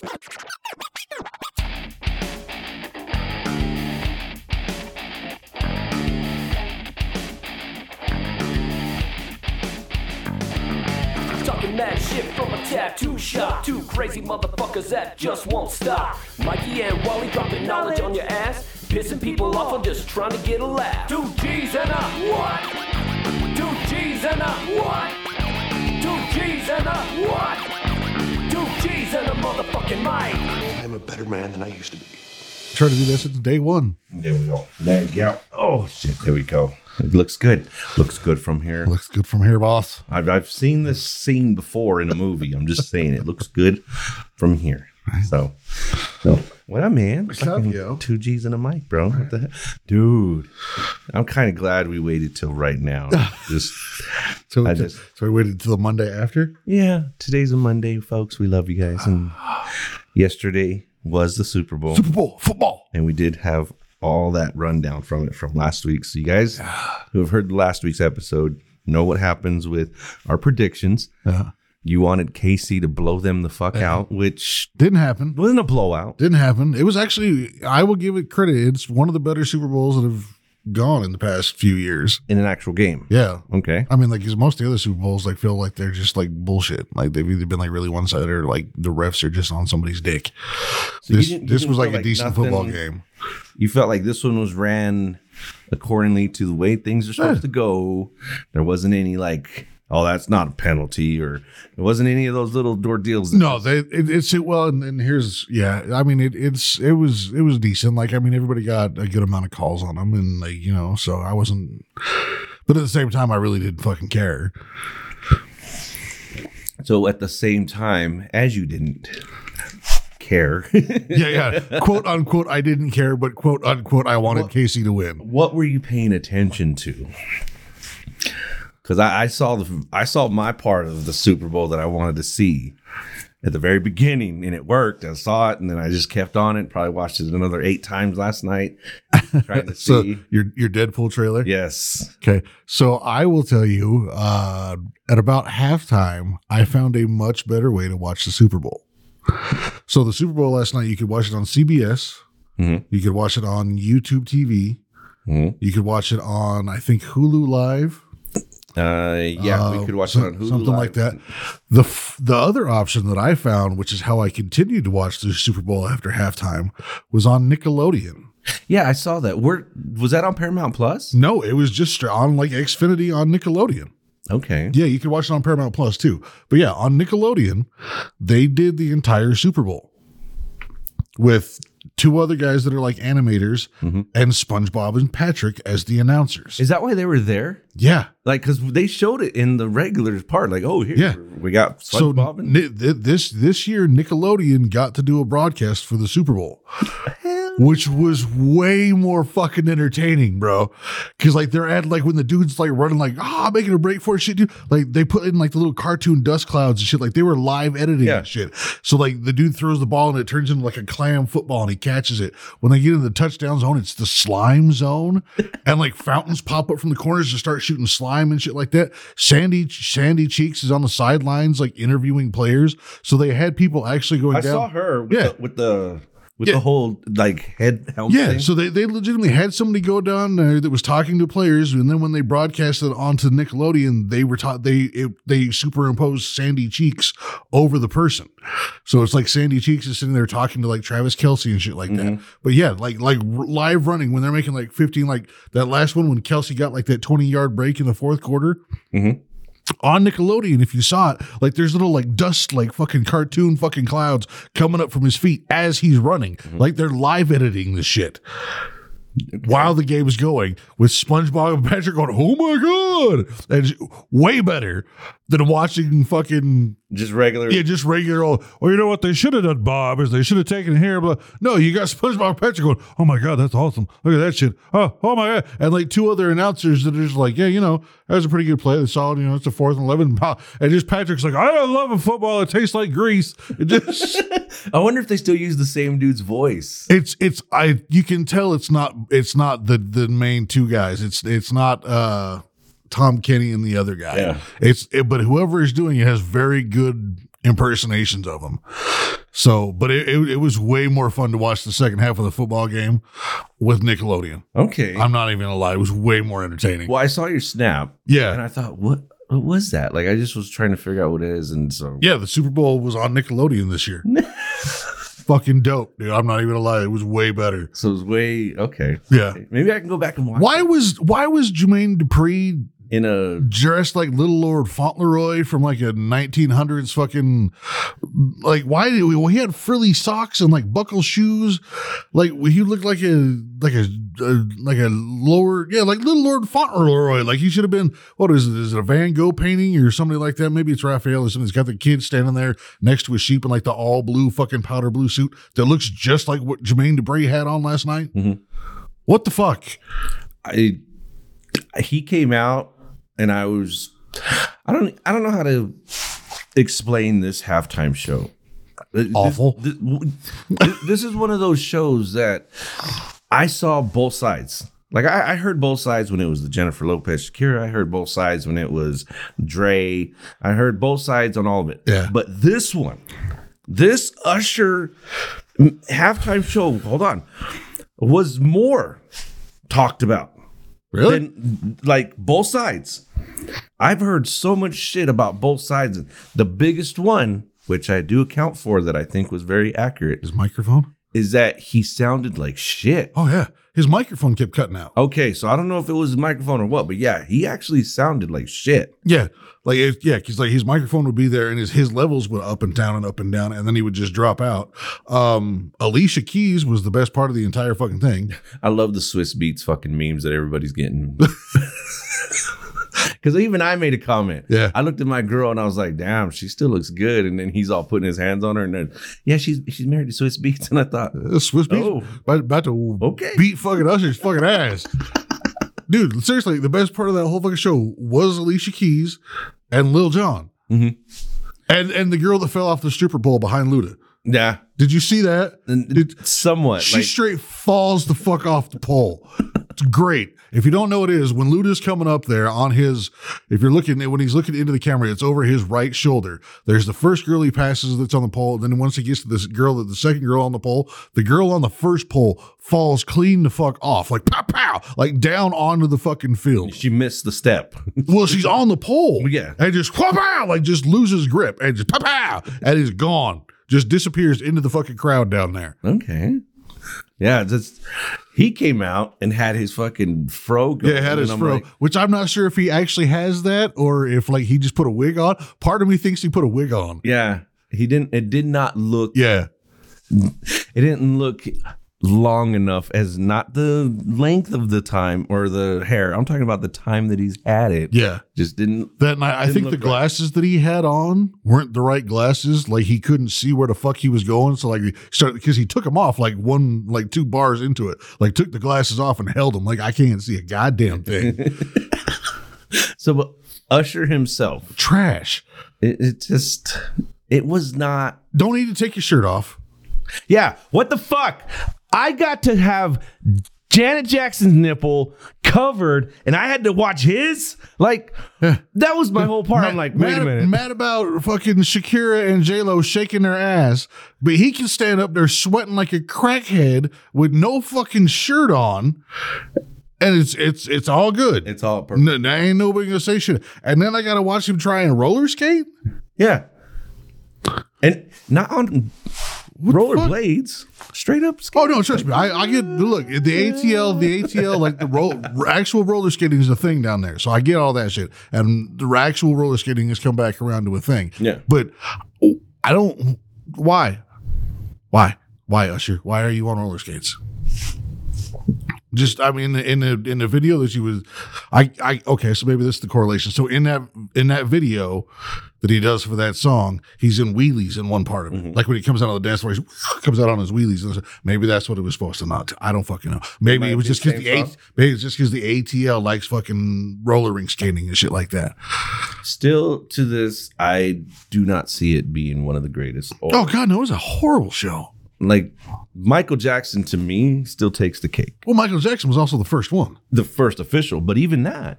Talking mad shit from a tattoo shop. Two crazy motherfuckers that just won't stop. Mikey and Wally dropping knowledge on your ass. Pissing people off, I'm just trying to get a laugh. Two G's and a what? Two G's and a what? Two G's and a what? Two G's and a motherfucking mic. I'm a better man than I used to be. Try to do this since day one. There we go. There you go. Oh shit. There we go. It looks good. Looks good from here. Looks good from here, boss. I've I've seen this scene before in a movie. I'm just saying it looks good from here. So, so what up, man? What's up, yo? Two G's and a mic, bro. What the heck? dude? I'm kind of glad we waited till right now. Just So, I just- so we waited until the Monday after. yeah. Today's a Monday, folks. We love you guys. And yesterday was the Super Bowl. Super Bowl football. and we did have all that rundown from it from last week. So you guys who have heard last week's episode know what happens with our predictions. Uh, You wanted KC to blow them the fuck out, which didn't happen. wasn't a blowout. Didn't happen. It was actually. I will give it credit. It's one of the better Super Bowls that have gone in the past few years. in an actual game. Yeah. Okay. I mean, like, 'cause most of the other Super Bowls, like, feel like they're just like bullshit. Like they've either been like really one sided or like the refs are just on somebody's dick. So you this didn't- you this didn't was like a like decent nothing- football game. You felt like this one was ran accordingly to the way things are supposed Yeah. to go. There wasn't any like, oh, that's not a penalty, or it wasn't any of those little door deals. No, they it, it's it well, and, and here's yeah. I mean, it it's it was it was decent. Like I mean, everybody got a good amount of calls on them, and like you know, so I wasn't. But at the same time, I really didn't fucking care. So at the same time, as you didn't care, Yeah, yeah. quote unquote, I didn't care, but quote unquote, I wanted KC to win. what were you paying attention to? Because I, I saw the I saw my part of the Super Bowl that I wanted to see at the very beginning, and it worked. I saw it, and then I just kept on it. Probably watched it another eight times last night, trying to So see. your your Deadpool trailer. Yes, Okay, so I will tell you, uh, at about halftime, I found a much better way to watch the Super Bowl. So the Super Bowl last night, you could watch it on CBS. Mhm. You could watch it on YouTube TV. Mhm. You could watch it on, I think, Hulu Live. Uh, yeah, Uh, we could watch some- it on Hulu, something like that. The f- the other option that I found, which is how I continued to watch the Super Bowl after halftime, was on Nickelodeon. Yeah, I saw that. Where was that on Paramount Plus? No, it was just on like Xfinity on Nickelodeon. Okay, Yeah, you could watch it on Paramount Plus too. But yeah, on Nickelodeon, they did the entire Super Bowl with two other guys that are like animators Mm-hmm. and SpongeBob and Patrick as the announcers. is that why they were there? yeah. Like, because they showed it in the regular part. Like, oh, here, Yeah. we got So SpongeBob. and- ni- th- this this year Nickelodeon got to do a broadcast for the Super Bowl. Which was way more fucking entertaining, bro. Cause like they're at like when the dude's like running like ah making a break for shit, dude. Like they put in like the little cartoon dust clouds and shit. Like they were live editing Yeah. and shit. So like the dude throws the ball and it turns into like a clam football and he catches it. When they get in the touchdown zone, it's the slime zone, and like fountains pop up from the corners to start shooting slime and shit like that. Sandy Sandy Cheeks is on the sidelines like interviewing players. So they had people actually going I down. saw her with Yeah. the with the with Yeah. the whole like head helmet. Yeah, thing. so they, they legitimately had somebody go down there that was talking to players, and then when they broadcasted onto Nickelodeon, they were taught they it, they superimposed Sandy Cheeks over the person, so it's like Sandy Cheeks is sitting there talking to like Travis Kelce and shit like that. But yeah, like like live running when they're making like fifteen, like that last one when Kelce got like that twenty yard break in the fourth quarter. Mhm. On Nickelodeon, if you saw it, like there's little like dust, like fucking cartoon fucking clouds coming up from his feet as he's running. Mm-hmm. Like they're live editing the shit while the game is going with SpongeBob and Patrick going, oh my God. And way better than watching fucking, just regular. yeah, just regular old, well, you know what they should have done, Bob, is they should have taken here. But no, you got SpongeBob Patrick going, oh my God, that's awesome. Look at that shit. Oh, oh my God. And like two other announcers that are just like, yeah, you know, that was a pretty good play. They solid, you know, it's a fourth and 11. And just Patrick's like, I don't love a football. It tastes like grease. It just, I wonder if they still use the same dude's voice. It's it's I you can tell it's not it's not the the main two guys. It's it's not uh Tom Kenny and the other guy. Yeah. It's it, but whoever is doing it has very good impersonations of him. So, but it, it, it was way more fun to watch the second half of the football game with Nickelodeon. Okay. I'm not even gonna lie, it was way more entertaining. well, I saw your snap Yeah. and I thought, what what was that? Like I just was trying to figure out what it is. And so Yeah, the Super Bowl was on Nickelodeon this year. Fucking dope, dude. I'm not even gonna lie, it was way better. so it was way okay. Yeah. Maybe I can go back and watch Why it was why was Jermaine Dupri in a dressed like Little Lord Fauntleroy from like a 1900s fucking like why did we well he had frilly socks and like buckle shoes. Like he looked like a like a, a like a lower yeah like Little Lord Fauntleroy. Like he should have been what is it? Is it a Van Gogh painting or somebody like that? Maybe it's Raphael or something. He's got the kid standing there next to a sheep in like the all blue fucking powder blue suit that looks just like what Jermaine Dupri had on last night. Mhm. what the fuck? I he came out and I was I don't I don't know how to explain this halftime show. Awful. This, this- this is one of those shows that I saw both sides. Like I, I heard both sides when it was the Jennifer Lopez Shakira. I heard both sides when it was Dre. I heard both sides on all of it. Yeah. But this one, this Usher halftime show, hold on, was more talked about really like both sides. I've heard so much shit about both sides. The biggest one, which I do account for that I think was very accurate, his microphone is that he sounded like shit. Oh yeah, his microphone kept cutting out. Okay, so I don't know if it was his microphone or what, but yeah, he actually sounded like shit. Yeah, like it, yeah, because like his microphone would be there and his his levels would up and down and up and down, and then he would just drop out. Um, Alicia Keys was the best part of the entire fucking thing. I love the Swizz Beatz fucking memes that everybody's getting. Because even I made a comment. Yeah. I looked at my girl and I was like, "Damn, she still looks good." And then he's all putting his hands on her, and then, yeah, she's she's married to Swizz Beatz, and I thought, Uh, Swizz Beatz Oh. about, about to Okay. beat fucking Usher's fucking ass. Dude, seriously, the best part of that whole fucking show was Alicia Keys and Lil Jon, Mhm. and and the girl that fell off the stripper pole behind Luda. "Yeah." Did you see that? Dude, somewhat She like straight falls the fuck off the pole. It's great. If you don't know what it is, when Luda's coming up there on his, if you're looking when he's looking into the camera, it's over his right shoulder. There's the first girl he passes that's on the pole. Then once he gets to this girl, the second girl on the pole, the girl on the first pole falls clean the fuck off, like pow pow, like down onto the fucking field. she missed the step. Well, she's on the pole, Yeah. and just pow pow, like just loses grip and just pow pow, and is gone, just disappears into the fucking crowd down there. okay. Yeah, just he came out and had his fucking fro. Going, Yeah, had his fro, like, which I'm not sure if he actually has that or if like he just put a wig on. Part of me thinks he put a wig on. yeah, he didn't. It did not look. Yeah, It didn't look long enough as not the length of the time or the hair. I'm talking about the time that he's had it. yeah. just didn't. That night, I think the right. glasses that he had on weren't the right glasses. Like he couldn't see where the fuck he was going. So like, he started because he took them off like one, like two bars into it. Like took the glasses off and held them. Like I can't see a goddamn thing. So, but Usher himself, Trash. it, it just it was not. Don't need to take your shirt off. Yeah, what the fuck? I got to have Janet Jackson's nipple covered, and I had to watch his. Like that was my whole part. I'm like, wait mad, a minute. Mad about fucking Shakira and J Lo shaking their ass, but he can stand up there sweating like a crackhead with no fucking shirt on, and it's it's it's all good. It's all perfect. N- there ain't nobody gonna say shit. And then I gotta watch him try and roller skate. Yeah, and not on What the fuck? Rollerblades. Straight up. Oh no, trust me. I, I get look the ATL, the ATL, like the roll, actual roller skating is a thing down there. So I get all that shit, and the actual roller skating has come back around to a thing. Yeah. but oh, I don't. Why? Why? Why Usher? Why are you on roller skates? Just, I mean, in the in the video that she was, I, I okay, so maybe this is the correlation. So in that in that video that he does for that song, he's in wheelies in one part of it. Mm-hmm. Like when he comes out on the dance floor, he comes out on his wheelies. And maybe that's what it was supposed to not. I don't fucking know. Maybe might it was just because the A, maybe it's just because the ATL likes fucking roller rink skating and shit like that. Still to this, I do not see it being one of the greatest. Or, Oh god, no, it was a horrible show. Like Michael Jackson to me still takes the cake. Well, Michael Jackson was also the first one. The first official, but even that,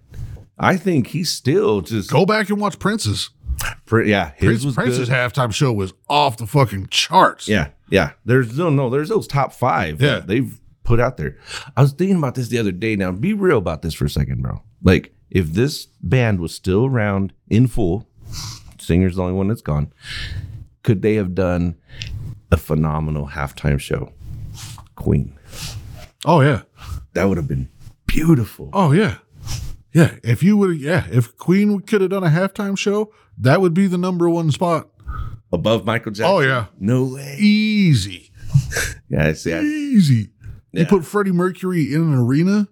I think he's still just Go back and watch Prince's. Yeah, his Prince, Prince's good. halftime show was off the fucking charts. Yeah, yeah. There's no, no. There's those top five. Yeah. they've put out there. I was thinking about this the other day. Now, be real about this for a second, bro. Like, if this band was still around in full, singer's the only one that's gone. Could they have done a phenomenal halftime show? Queen. Oh yeah. That would have been beautiful. Oh yeah. Yeah. If you would, yeah. If Queen could have done a halftime show, that would be the number one spot. Above Michael Jackson. Oh yeah. No way. Easy. Yeah, I see. Easy. You put Freddie Mercury in an arena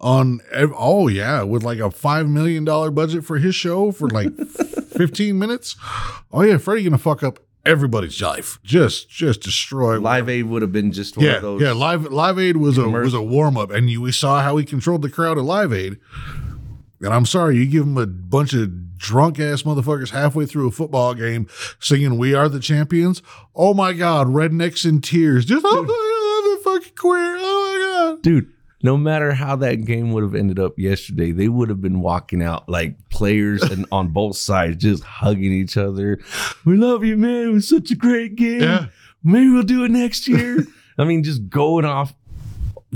on ev- oh yeah, with like a five million dollar budget for his show for like fifteen minutes. Oh yeah, Freddie gonna fuck up everybody's life. Just just destroy Live Aid would have been just one yeah, of those. yeah. Live Live Aid was a was a warm up, and you, we saw how he controlled the crowd at Live Aid. And I'm sorry, you give them a bunch of drunk ass motherfuckers halfway through a football game singing "We Are the Champions." Oh my God, rednecks in tears. Just oh God, the fucking queer. Oh my God. dude no matter how that game would have ended up yesterday they would have been walking out like players and on both sides just hugging each other we love you man it was such a great game Yeah. maybe we'll do it next year i mean just going off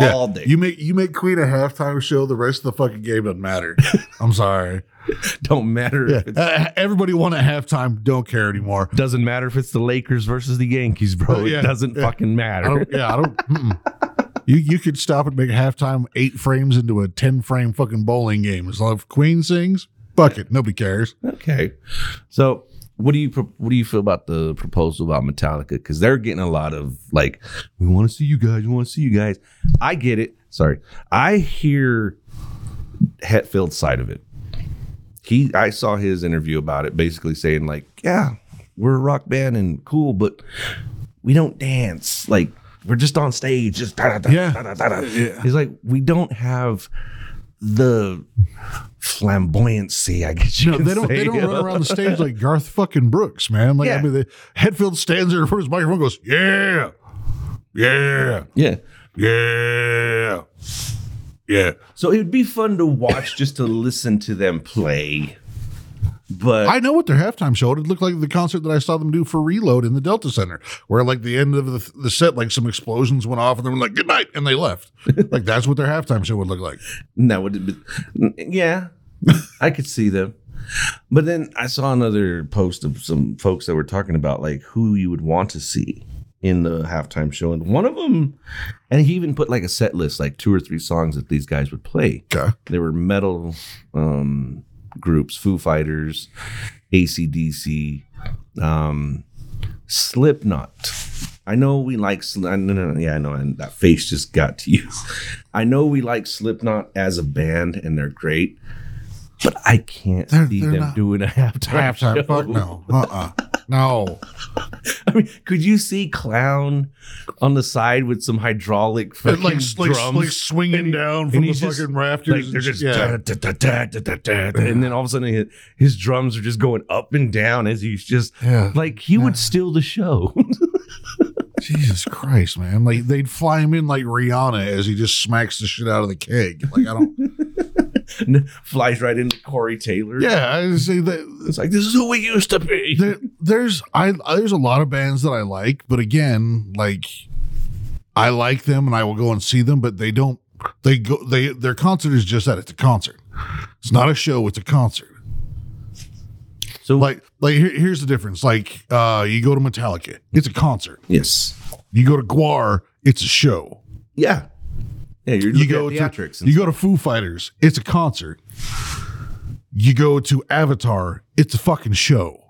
all day You make you make Queen a halftime show. The rest of the fucking game doesn't matter. I'm sorry. don't matter Yeah. if it's Uh, everybody won at halftime. Don't care anymore. doesn't matter if it's the lakers versus the yankees bro Yeah, it doesn't yeah. fucking matter don't, yeah, I don't. You you could stop and make halftime eight frames into a ten frame fucking bowling game. As long as Queen sings, fuck it, nobody cares. Okay. So, what do you what do you feel about the proposal about Metallica? Because they're getting a lot of like, we want to see you guys, we want to see you guys. I get it. Sorry, I hear Hetfield's side of it. He, I saw his interview about it, basically saying like, yeah, we're a rock band and cool, but we don't dance. Like, we're just on stage, just da, da, da, Yeah. da, da, da, da. He's like, we don't have the flamboyancy, I guess you No, can they don't. say. They don't run around the stage like Garth fucking Brooks, man. Like I mean, the Hetfield stands there in front of his microphone, goes, "Yeah, yeah, Yeah. yeah, yeah." So it would be fun to watch just to listen to them play. But I know what their halftime show. It looked like the concert that I saw them do for Reload in the Delta Center, where like the end of the, the set, like some explosions went off, and they were like, "Good night," and they left. like that's what their halftime show would look like. that would be, yeah, I could see them. But then I saw another post of some folks that were talking about like who you would want to see in the halftime show, and one of them, and he even put like a set list, like two or three songs that these guys would play. Okay. There were metal um, groups, Foo Fighters, ACDC, um, Slipknot. I know we like no, no, no, yeah, I know, and that face just got to you. I know we like Slipknot as a band, and they're great, but I can't They're- see they're them doing a halftime. Halftime, show. fuck no, uh, uh no. I mean, could you see Clown on the side with some hydraulic fucking like, like, drums? like swinging down from the fucking just- rafters. Like they're just yeah. da, da, da, da, da, da, da, and then all of a sudden his, his drums are just going up and down as he's just Yeah. like he would steal the show. Jesus Christ, man! Like they'd fly him in like Rihanna as he just smacks the shit out of the keg. Like I don't. flies right into Corey Taylor. yeah, I say that. it's like this is who we used to be. There, there's I there's a lot of bands that I like, but again, like I like them and I will go and see them, but they don't. They go. They their concert is just that. It's a concert. It's not a show. It's a concert. So Like like here, here's the difference. Like uh, you go to Metallica, it's a concert. yes, You go to Gwar, it's a show. yeah, yeah. You're You go to theatrics. you go to Foo Fighters, it's a concert. You go to Avatar, it's a fucking show.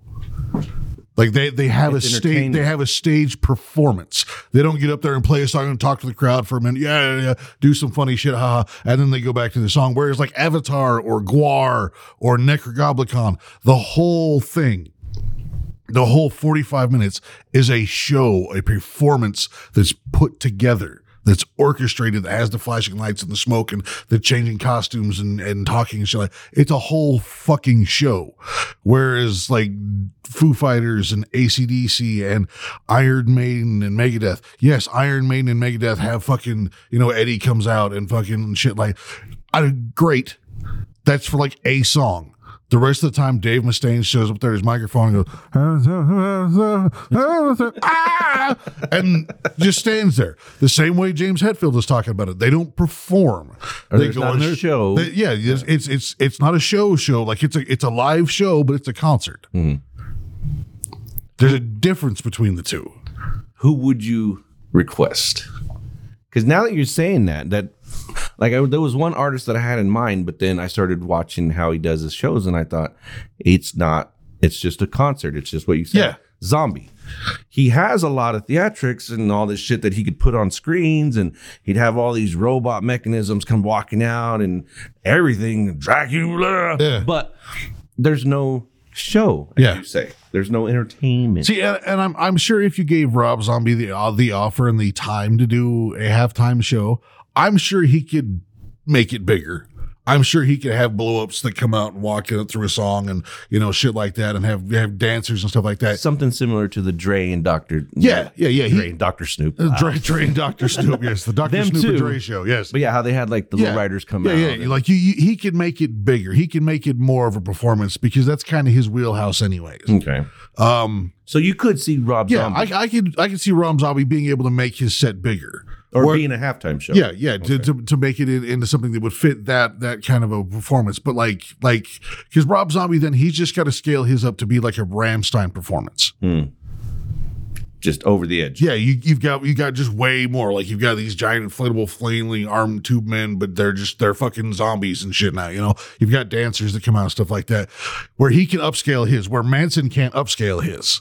Like they they have It's a stage they have a stage performance. They don't get up there and play a song and talk to the crowd for a minute. Yeah, yeah, yeah. Do some funny shit, haha, and then they go back to the song. Whereas like Avatar or Gwar or Nekrogoblikon, the whole thing the whole 45 minutes is a show, a performance that's put together, that's orchestrated, has the flashing lights and the smoke and the changing costumes and, and talking and shit like it's a whole fucking show. Whereas like Foo Fighters and ACDC and Iron Maiden and Megadeth, yes, Iron Maiden and Megadeth have fucking, you know, Eddie comes out and fucking shit like I great. That's for like a song. The rest of the time, Dave Mustaine shows up there at his microphone and goes, "Ah!" and just stands there. The same way James Hetfield is talking about it. They don't perform. Or they go not a show. they- yeah, it's, it's it's it's not a show show. Like it's a it's a live show, but it's a concert. Hmm. There's a difference between the two. who would you request? Because now that you're saying that, that like I, there was one artist that I had in mind, but then I started watching how he does his shows, and I thought it's not. It's just a concert. It's just what you said. Yeah. Zombie. He has a lot of theatrics and all this shit that he could put on screens, and he'd have all these robot mechanisms come walking out and everything, Dracula. Yeah. But there's no show. Yeah. You say there's no entertainment. See, and, and I'm I'm sure if you gave Rob Zombie the uh, the offer and the time to do a halftime show, I'm sure he could make it bigger. I'm sure he could have blow ups that come out and walk it through a song and you know shit like that, and have have dancers and stuff like that. something similar to the Dre and Doctor. Yeah, yeah, yeah. Dre and Doctor Snoop. uh, Dre, Dre and Doctor Snoop, yes, the Doctor Them Snoop and too. Dre show, yes. But yeah, how they had like the yeah. low riders come yeah, out. Yeah, and- like you, you, he could make it bigger. He can make it more of a performance because that's kind of his wheelhouse, anyways. okay. Um, So you could see Rob yeah, Zombie I, I could, I could see Rob Zombie being able to make his set bigger, or Or- being a halftime show. Yeah, yeah, to, to to make it in, into something that would fit that that kind of a performance. But like like because Rob Zombie, then he's just got to scale his up to be like a Rammstein performance. Hmm. Just over the edge. Yeah, you you've got you got just way more. Like you've got these giant inflatable flailing armed tube men, but they're just they're fucking zombies and shit now. You know, you've got dancers that come out and stuff like that, where he can upscale his, where Manson can't upscale his.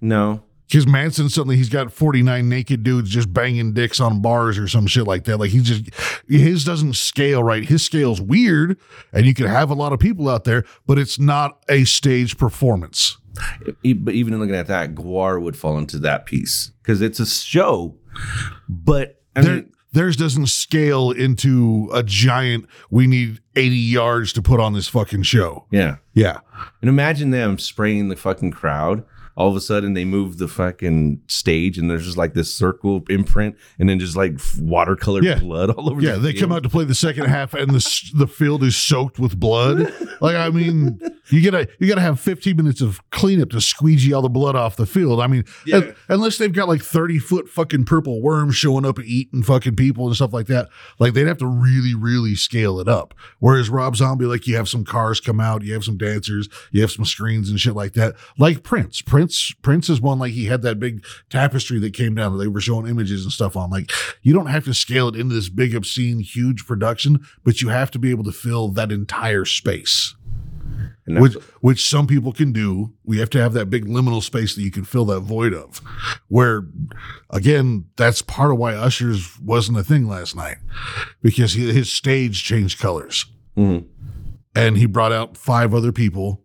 No. Because Manson suddenly he's got 49 naked dudes just banging dicks on bars or some shit like that. Like he just his doesn't scale right. His scale's weird, and you can have a lot of people out there, but it's not a stage performance. But even looking at that, Gwar would fall into that piece because it's a show. But I There, mean, theirs doesn't scale into a giant. We need 80 yards to put on this fucking show. yeah. Yeah, And imagine them spraying the fucking crowd. All of a sudden, they move the fucking stage, and there's just like this circle imprint, and then just like watercolor Yeah. blood all over. yeah. the They come out to play the second half, and the the field is soaked with blood. Like I mean, you gotta you gotta have 15 minutes of cleanup to squeegee all the blood off the field. I mean, Yeah. un- unless they've got like 30 foot fucking purple worms showing up and eating fucking people and stuff like that, like they'd have to really really scale it up. Whereas Rob Zombie, like you have some cars come out, you have some dancers, you have some screens and shit like that. Like Prince, Prince, Prince Prince is one like he had that big tapestry that came down that they were showing images and stuff on. Like you don't have to scale it into this big obscene huge production, but you have to be able to fill that entire space which which some people can do. We have to have that big liminal space that you can fill that void of. Where again, that's part of why Usher's wasn't a thing last night because he, his stage changed colors, Mhm. and he brought out five other people.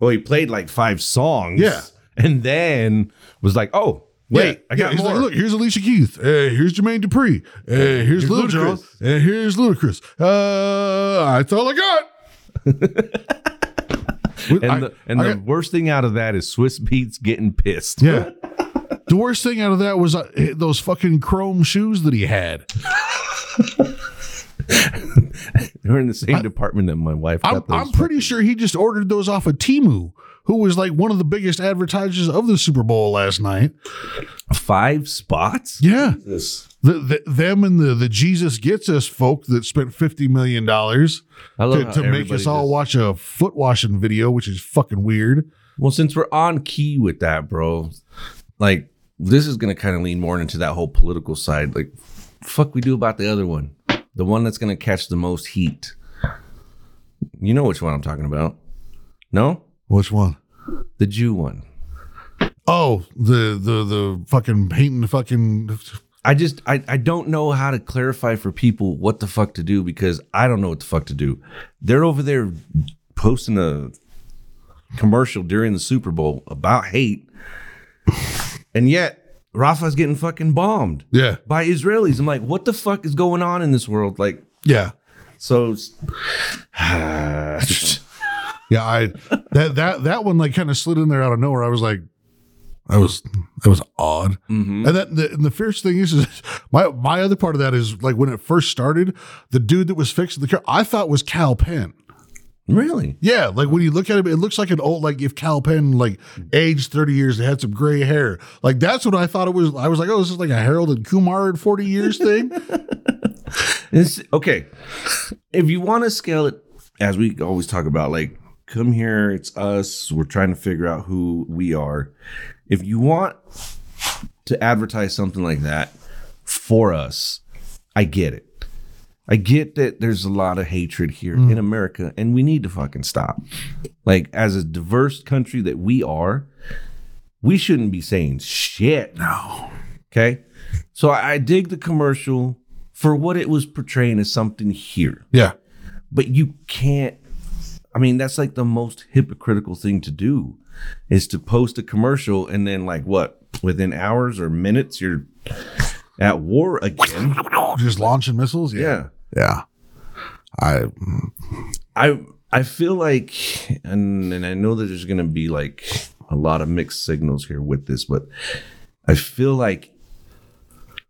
Well, he played like five songs. Yeah. And then was like, oh, wait, I got he's more. like, look, here's Alicia Keith. Hey, here's Jermaine Dupri. Hey, here's, Lil. Jon. And here's Ludacris. Uh, that's all I got. And I- the, and I the got- worst thing out of that is Swizz Beatz getting pissed. Yeah. The worst thing out of that was uh, those fucking chrome shoes that he had. They're in the same department that my wife got I'm, those. I'm pretty sure he just ordered those off of Temu, who was like one of the biggest advertisers of the Super Bowl last night. five spots. Yeah. This. The, the, them and the, the Jesus Gets Us folk that spent $50 million to, to make us all just- watch a foot washing video, which is fucking weird. Well, since we're on key with that, bro, like this is gonna kind of lean more into that whole political side. Like, fuck, we do about the other one, the one that's gonna catch the most heat. You know which one I'm talking about? No, Which one? the Jew one. Oh, the the the fucking painting the fucking I just I, I don't know how to clarify for people what the fuck to do because I don't know what the fuck to do. They're over there posting a commercial during the Super Bowl about hate, and yet Rafah's getting fucking bombed yeah by Israelis. I'm like, what the fuck is going on in this world? Like, yeah so yeah. I that that that one like kind of slid in there out of nowhere. I was like, that was that was odd. Mm-hmm. And that the, and the fierce thing is, is my my other part of that is like when it first started, the dude that was fixing the car, I thought was Kal Penn. Really? Yeah, like when you look at it, it looks like an old, like if Kal Penn like aged thirty years, they had some gray hair. Like that's what I thought it was. I was like, oh, this is like a Harold and Kumar in forty years thing. It's okay. If you want to scale it, as we always talk about, like, come here, it's us. We're trying to figure out who we are. If you want to advertise something like that for us, I get it. I get that there's a lot of hatred here in mm-hmm. America, and we need to fucking stop. Like, as a diverse country that we are, we shouldn't be saying shit. no, Okay. So I, I dig the commercial for what it was portraying as something here. yeah, But you can't, I mean, that's like the most hypocritical thing to do is to post a commercial and then, like, what, within hours or minutes, you're at war again. just launching missiles. Yeah. yeah. I I I feel like, and and I know that there's gonna be like a lot of mixed signals here with this, but I feel like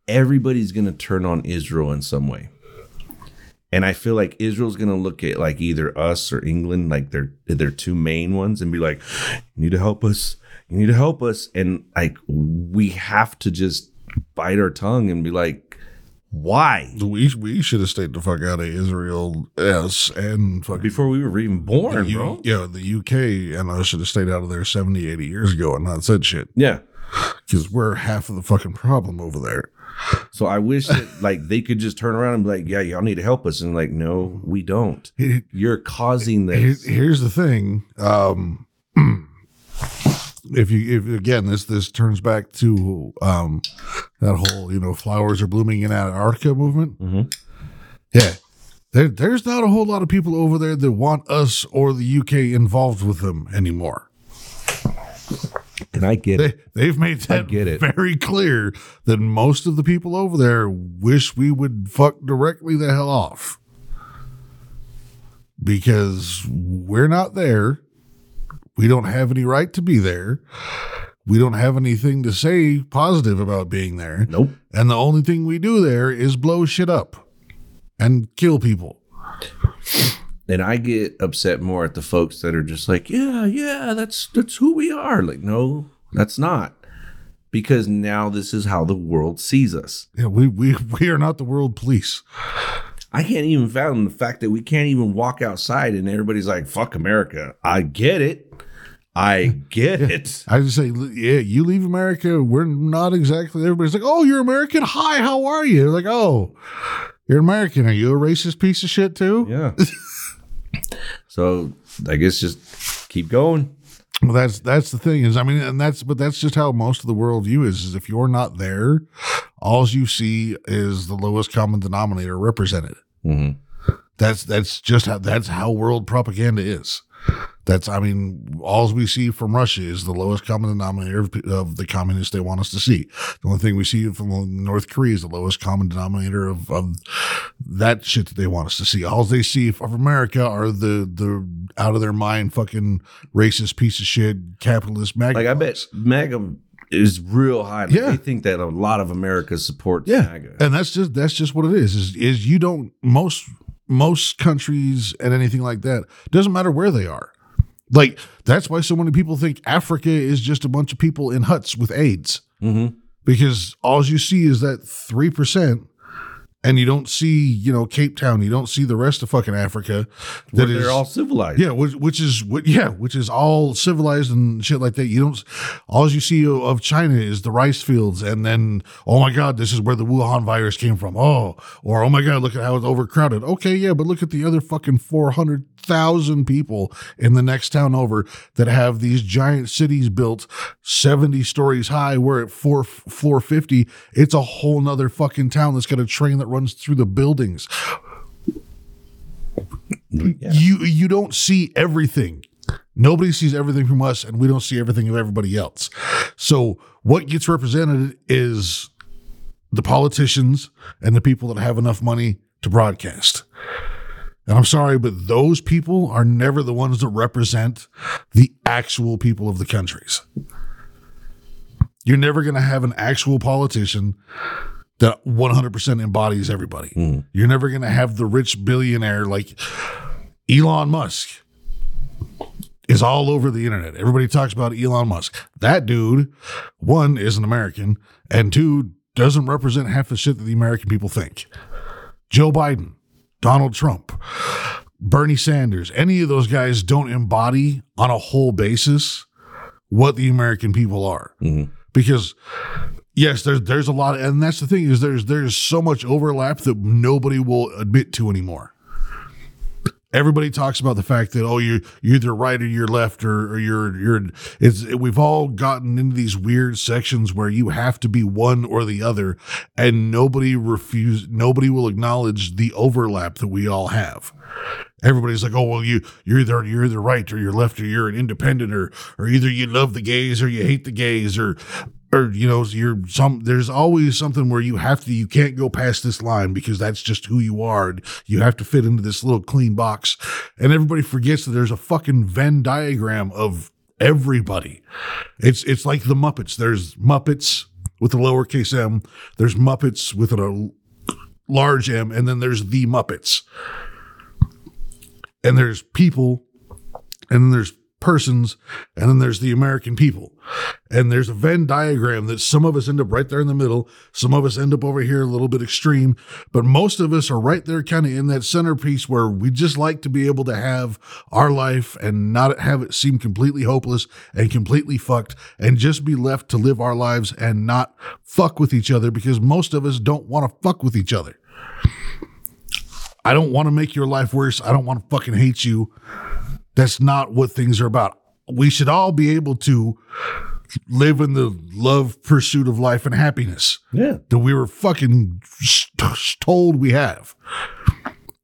everybody's gonna turn on Israel in some way, and I feel like Israel's gonna look at like either us or England, like they're they're two main ones, and be like, "You need to help us. You need to help us," and like we have to just bite our tongue and be like, "Why?" we we should have stayed the fuck out of Israel. Yes, and fucking Before we were even born, U- bro. yeah, the UK and I should have stayed out of there 70, 80 years ago and not said shit Yeah. because we're half of the fucking problem over there. So I wish that like they could just turn around and be like, "Yeah, y'all need to help us," and like, "No, we don't. You're causing here- this." here's the thing. Um, if you, if again, this this turns back to um, that whole you know flowers are blooming in Antarctica movement. Mhm. Yeah, there, there's not a whole lot of people over there that want us or the UK involved with them anymore. And I get They it. they've made that get it. very clear that most of the people over there wish we would fuck directly the hell off. Because we're not there. We don't have any right to be there. We don't have anything to say positive about being there. Nope. And the only thing we do there is blow shit up and kill people. And I get upset more at the folks that are just like, "Yeah, yeah, that's that's who we are." Like, no, that's not. Because now this is how the world sees us. Yeah, we we we are not the world police. I can't even fathom the fact that we can't even walk outside and everybody's like, "Fuck America." I get it. I get it. I just say, yeah, you leave America. We're not exactly. Everybody's like, oh, you're American. Hi, how are you? Like, oh, you're American. Are you a racist piece of shit too? Yeah. so I guess just keep going. Well, that's that's the thing is, I mean, and that's but that's just how most of the world view is. Is if you're not there, all you see is the lowest common denominator represented. Mhm. That's that's just how that's how world propaganda is. That's I mean, all we see from Russia is the lowest common denominator of, of the communists they want us to see. The only thing we see from North Korea is the lowest common denominator of, of that shit that they want us to see. All they see of America are the the out of their mind fucking racist piece of shit capitalist mag. Like I bet MAGA is real high. Like, Yeah. They think that a lot of America supports Yeah, MAGA. and that's just that's just what it is. Is is you don't most most countries and anything like that doesn't matter where they are. Like that's why so many people think Africa is just a bunch of people in huts with AIDS Mhm. because all you see is that three percent, and you don't see you know Cape Town, you don't see the rest of fucking Africa. That is they're all civilized. yeah, which, which is what yeah, which is all civilized and shit like that. You don't all you see of- of China is the rice fields, and then oh my god, this is where the Wuhan virus came from. Oh, or oh my god, look at how it's overcrowded. Okay, yeah, but look at the other fucking four hundred thousand people in the next town over that have these giant cities built seventy stories high. We're at four floor fifty. It's a whole nother fucking town that's got a train that runs through the buildings Yeah. you you don't see everything. Nobody sees everything from us, and we don't see everything of everybody else. So what gets represented is the politicians and the people that have enough money to broadcast. And I'm sorry, but those people are never the ones that represent the actual people of the countries. You're never going to have an actual politician that 100% embodies everybody. Hmm. You're never going to have the rich billionaire like Elon Musk. is all over the internet. Everybody talks about Elon Musk. That dude, one, is an American, and two, doesn't represent half the shit that the American people think. Joe Biden, Donald Trump, Bernie Sanders, any of those guys don't embody on a whole basis what the American people are. Mm-hmm. Because yes, there's there's a lot of, and that's the thing is there's there's so much overlap that nobody will admit to anymore. Everybody talks about the fact that oh you you're either right or you're left or, or you're you're it's we've all gotten into these weird sections where you have to be one or the other and nobody refuse nobody will acknowledge the overlap that we all have. Everybody's like, oh well, you you're either you're either right or you're left or you're an independent or or either you love the gays or you hate the gays or or you know you're some there's always something where you have to you can't go past this line because that's just who you are. And you have to fit into this little clean box. And everybody forgets that there's a fucking venn diagram of everybody. It's it's like the muppets. There's muppets with a lowercase m there's muppets with a large m and then there's the muppets. And there's people and then there's persons and then there's the American people. And there's a Venn diagram that some of us end up right there in the middle, some of us end up over here a little bit extreme, but most of us are right there kind of in that centerpiece where we just like to be able to have our life and not have it seem completely hopeless and completely fucked and just be left to live our lives and not fuck with each other because most of us don't want to fuck with each other. I don't want to make your life worse. I don't want to fucking hate you. That's not what things are about. We should all be able to live in the love pursuit of life and happiness Yeah. that we were fucking told we have.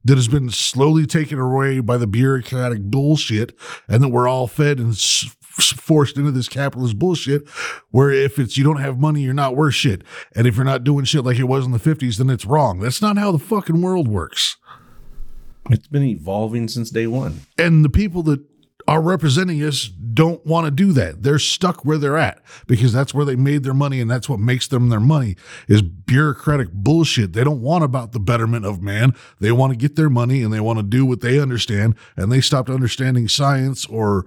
That has been slowly taken away by the bureaucratic bullshit, and that we're all fed and s- forced into this capitalist bullshit. Where if it's you don't have money, you're not worth shit, and if you're not doing shit like it was in the '50s, then it's wrong. That's not how the fucking world works. It's been evolving since day one. and the people that are representing us don't want to do that. They're stuck where they're at because that's where they made their money and that's what makes them their money is bureaucratic bullshit. They don't want about the betterment of man. They want to get their money and they want to do what they understand and they stopped understanding science or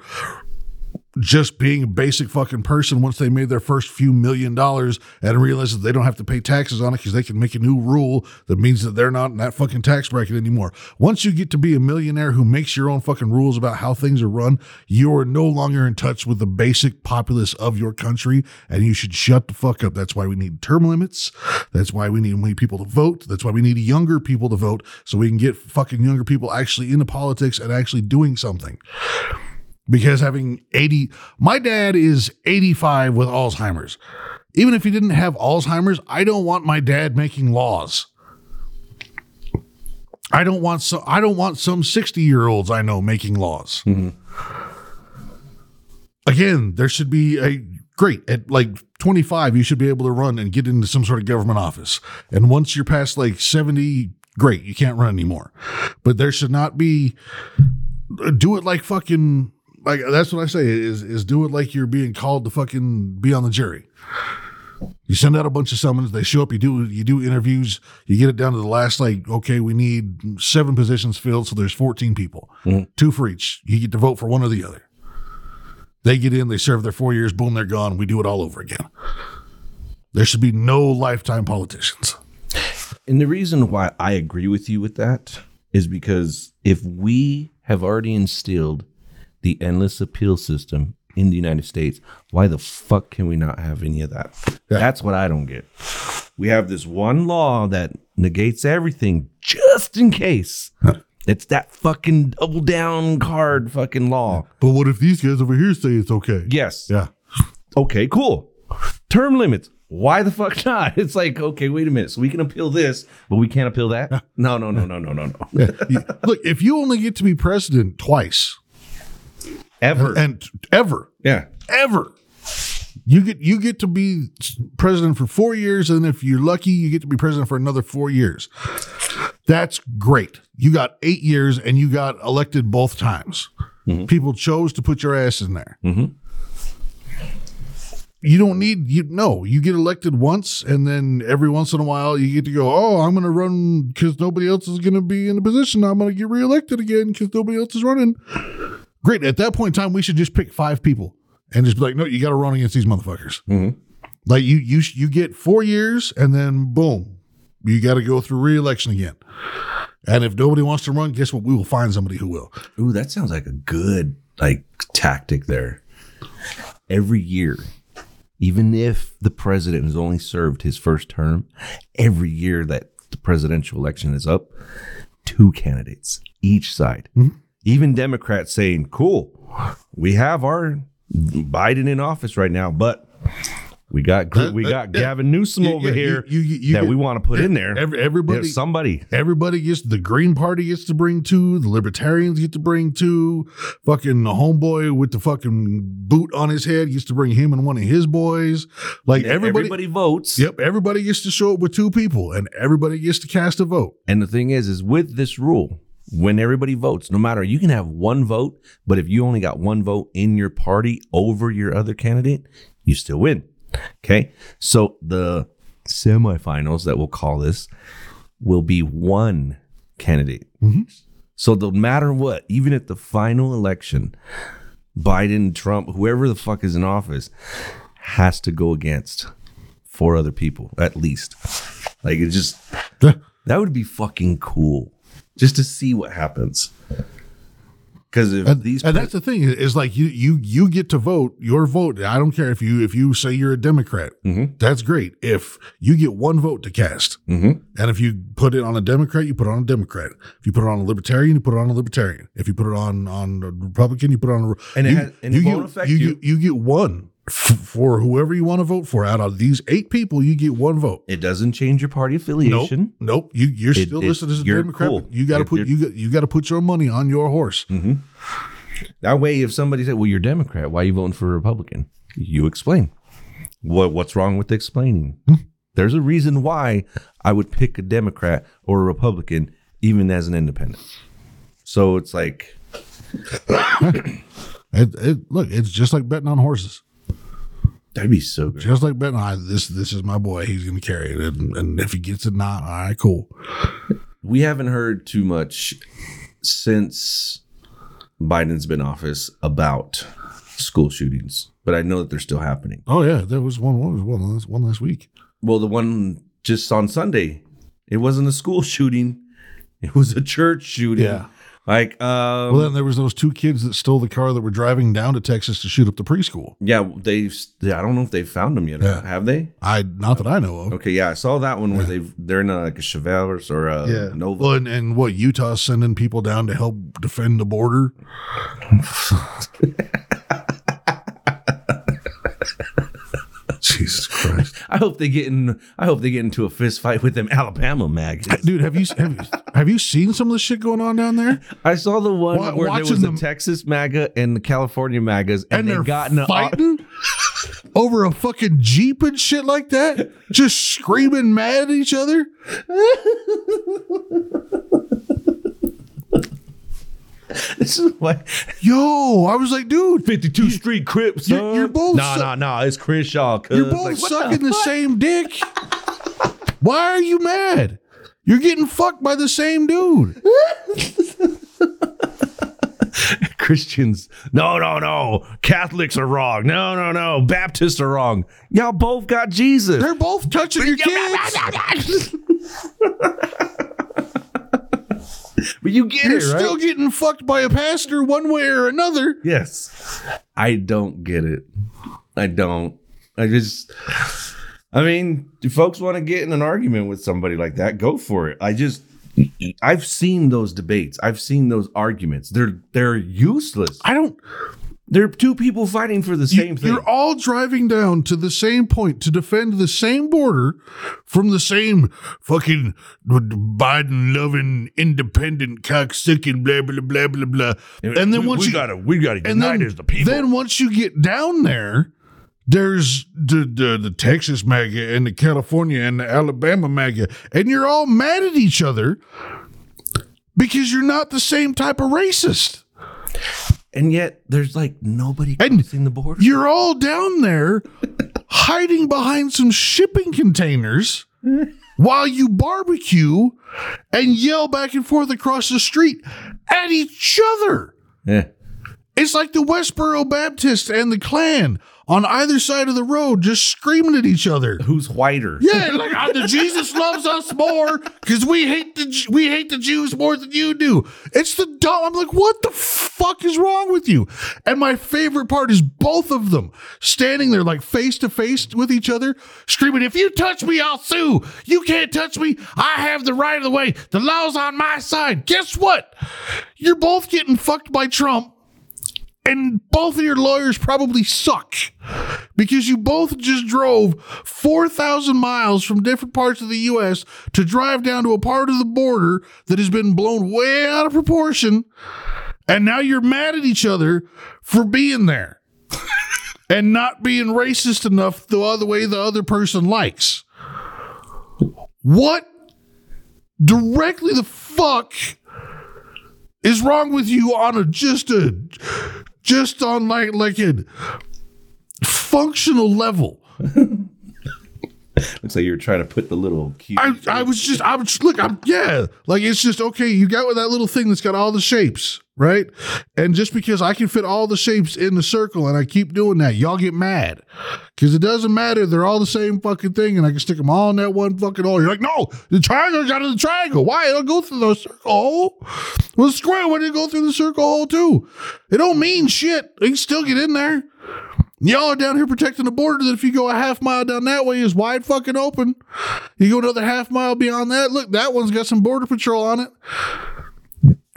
just being a basic fucking person once they made their first few million dollars and realized that they don't have to pay taxes on it because they can make a new rule that means that they're not in that fucking tax bracket anymore. Once you get to be a millionaire who makes your own fucking rules about how things are run, you are no longer in touch with the basic populace of your country and you should shut the fuck up. That's why we need term limits. That's why we need more people to vote. That's why we need younger people to vote so we can get fucking younger people actually into politics and actually doing something because having 80 my dad is 85 with alzheimer's. Even if he didn't have alzheimer's i don't want my dad making laws. I don't want so i don't want some 60 year olds i know making laws. Mm-hmm. Again there should be a great at like 25 you should be able to run and get into some sort of government office. And once you're past like 70 great you can't run anymore. But there should not be do it like fucking like that's what I say is is do it like you're being called to fucking be on the jury. You send out a bunch of summons, they show up, you do you do interviews, you get it down to the last like, okay, we need seven positions filled, so there's 14 people. Mm-hmm. Two for each. You get to vote for one or the other. They get in, they serve their four years, boom, they're gone. We do it all over again. There should be no lifetime politicians. And the reason why I agree with you with that is because if we have already instilled the endless appeal system in the United States, why the fuck can we not have any of that? That's what I don't get. We have this one law that negates everything just in case. It's that fucking double down card fucking law. But what if these guys over here say it's okay? Yes. Yeah. Okay, cool. Term limits. Why the fuck not? It's like, okay, wait a minute. So we can appeal this, but we can't appeal that? No, no, no, no, no, no, no. yeah. Look, if you only get to be president twice Ever. and ever, yeah. ever. You get you get to be president for four years, and if you're lucky, you get to be president for another four years. That's great. You got eight years, and you got elected both times. Mm-hmm. People chose to put your ass in there. Mm-hmm. You don't need you no. You get elected once, and then every once in a while, you get to go. Oh, I'm going to run because nobody else is going to be in a position. I'm going to get reelected again because nobody else is running. Great. At that point in time, we should just pick five people and just be like, no, you got to run against these motherfuckers. Mm-hmm. Like you, you, you get four years, and then boom, you got to go through re-election again. And if nobody wants to run, guess what? We will find somebody who will. Ooh, that sounds like a good like tactic there. Every year, even if the president has only served his first term, every year that the presidential election is up, two candidates each side. Mm-hmm. Even Democrats saying, "Cool, we have our Biden in office right now, but." We got uh, we that- got. Gavin Newsom Yeah, over yeah, here you- you- you that we want to put in there. Every, everybody, There's somebody. Everybody gets the Green Party gets to bring two, the Libertarians get to bring two, fucking the homeboy with the fucking boot on his head gets to bring him and one of his boys. Like everybody, Everybody votes. yep, everybody gets to show up with two people, and everybody gets to cast a vote. And the thing is, is with this rule, when everybody votes, no matter you can have one vote, but if you only got one vote in your party over your other candidate, you still win. Okay. So the semifinals that we'll call this will be one candidate. Mm-hmm. So no matter what, even at the final election, Biden, Trump, whoever the fuck is in office, has to go against four other people at least. Like it just that would be fucking cool, just to see what happens. Because if And, these and that's the thing is like you you you get to vote your vote. I don't care if you if you say you're a Democrat, mm-hmm. that's great. If you get one vote to cast, mm-hmm. and if you put it on a Democrat, you put it on a Democrat. If you put it on a Libertarian, you put it on a Libertarian. If you put it on on a Republican, you put it on a And it has- and it you won't get, affect you, you. Get, you get one for whoever you want to vote for. Out of these eight people, you get one vote. it doesn't change your party affiliation. nope. You you're It- still it- listed as a Democrat. cool. You got to put you got you got to put your money on your horse. Mm-hmm. That way, if somebody said, "Well, you're Democrat, why are you voting for a Republican?" You explain. What what's wrong with explaining? Hmm. There's a reason why I would pick a Democrat or a Republican, even as an independent. So it's like, it, look, it's just like betting on horses. That'd be so good. Just like Ben, on this. This is my boy. He's going to carry it, and, and if he gets it, not all right, cool. we haven't heard too much since Biden's been in office about school shootings, but I know that they're still happening. Oh yeah, there was one. What was one last one last week? Well, the one just on Sunday, it wasn't a school shooting; it was a church shooting. Yeah. Like um, Well, then there was those two kids that stole the car that were driving down to Texas to shoot up the preschool. yeah, they. I don't know if they've found them yet. Yeah. Have they? I not that I know of. Okay, yeah, I saw that one where they they're in a, like a Chevelle or a Nova. Well, and, and what Utah's sending people down to help defend the border. Jesus Christ, I hope they get in. I hope they get into a fist fight with them Alabama maggots. dude! Have you have you, have you seen some of the shit going on down there? I saw the one Wa- where there was them- a Texas MAGA and the California MAGAs, and, and they got in a fighting over a fucking jeep and shit like that, just screaming mad at each other. This is why Yo, I was like, dude, 52 Street Crips. You're- you're both Nah, su- nah, nah. It's Crenshaw. cuz. you're both Like, sucking the, same dick. Why are you mad? You're getting fucked by the same dude. Christians. No, no, no. Catholics are wrong. No, no, no. Baptists are wrong. Y'all both got Jesus. They're both touching your kids. But you get You're it, right? still getting fucked by a pastor one way or another. yes. I don't get it. I don't. I just. I mean, if folks want to get in an argument with somebody like that, go for it. I just. I've seen those debates. I've seen those arguments. They're they're useless. I don't. They're two people fighting for the same thing. You're all driving down to the same point to defend the same border from the same fucking Biden loving independent cocksucking blah blah blah blah blah. And then we, once we you gotta we gotta unite then, as the people. then once you get down there, there's the, the the Texas MAGA and the California and the Alabama MAGA, and you're all mad at each other because you're not the same type of racist. And yet there's like nobody And crossing the border. You're all down there hiding behind some shipping containers while you barbecue and yell back and forth across the street at each other. Yeah. It's like the Westboro Baptist and the Klan on either side of the road just screaming at each other. Who's whiter? Yeah, like uh, the Jesus loves us more because we hate the we hate the Jews more than you do. It's the dumb. I'm like, what the fuck is wrong with you? And my favorite part is both of them standing there like face to face with each other, screaming, "If you touch me, I'll sue. You can't touch me. I have the right of the way. The law's on my side." Guess what? You're both getting fucked by Trump and both of your lawyers probably suck because you both just drove 4,000 miles from different parts of the U.S. to drive down to a part of the border that has been blown way out of proportion. And now you're mad at each other for being there and not being racist enough the other way the other person likes. What directly the fuck is wrong with you on a just a just on like like a functional level. Looks like you were trying to put the little. I, I was just I was look I'm yeah. Like it's just okay you got with that little thing that's got all the shapes right? And just because I can fit all the shapes in the circle and I keep doing that y'all get mad. Because it doesn't matter. They're all the same fucking thing and I can stick them all in that one fucking hole. You're like no the triangle got in the triangle. Why? It'll go through the circle hole. Well square. Why did it go through the circle hole too? It don't mean shit. They can still get in there Y'all are down here protecting the border that if you go a half mile down that way is wide fucking open. You go another half mile beyond that, look, that one's got some border patrol on it.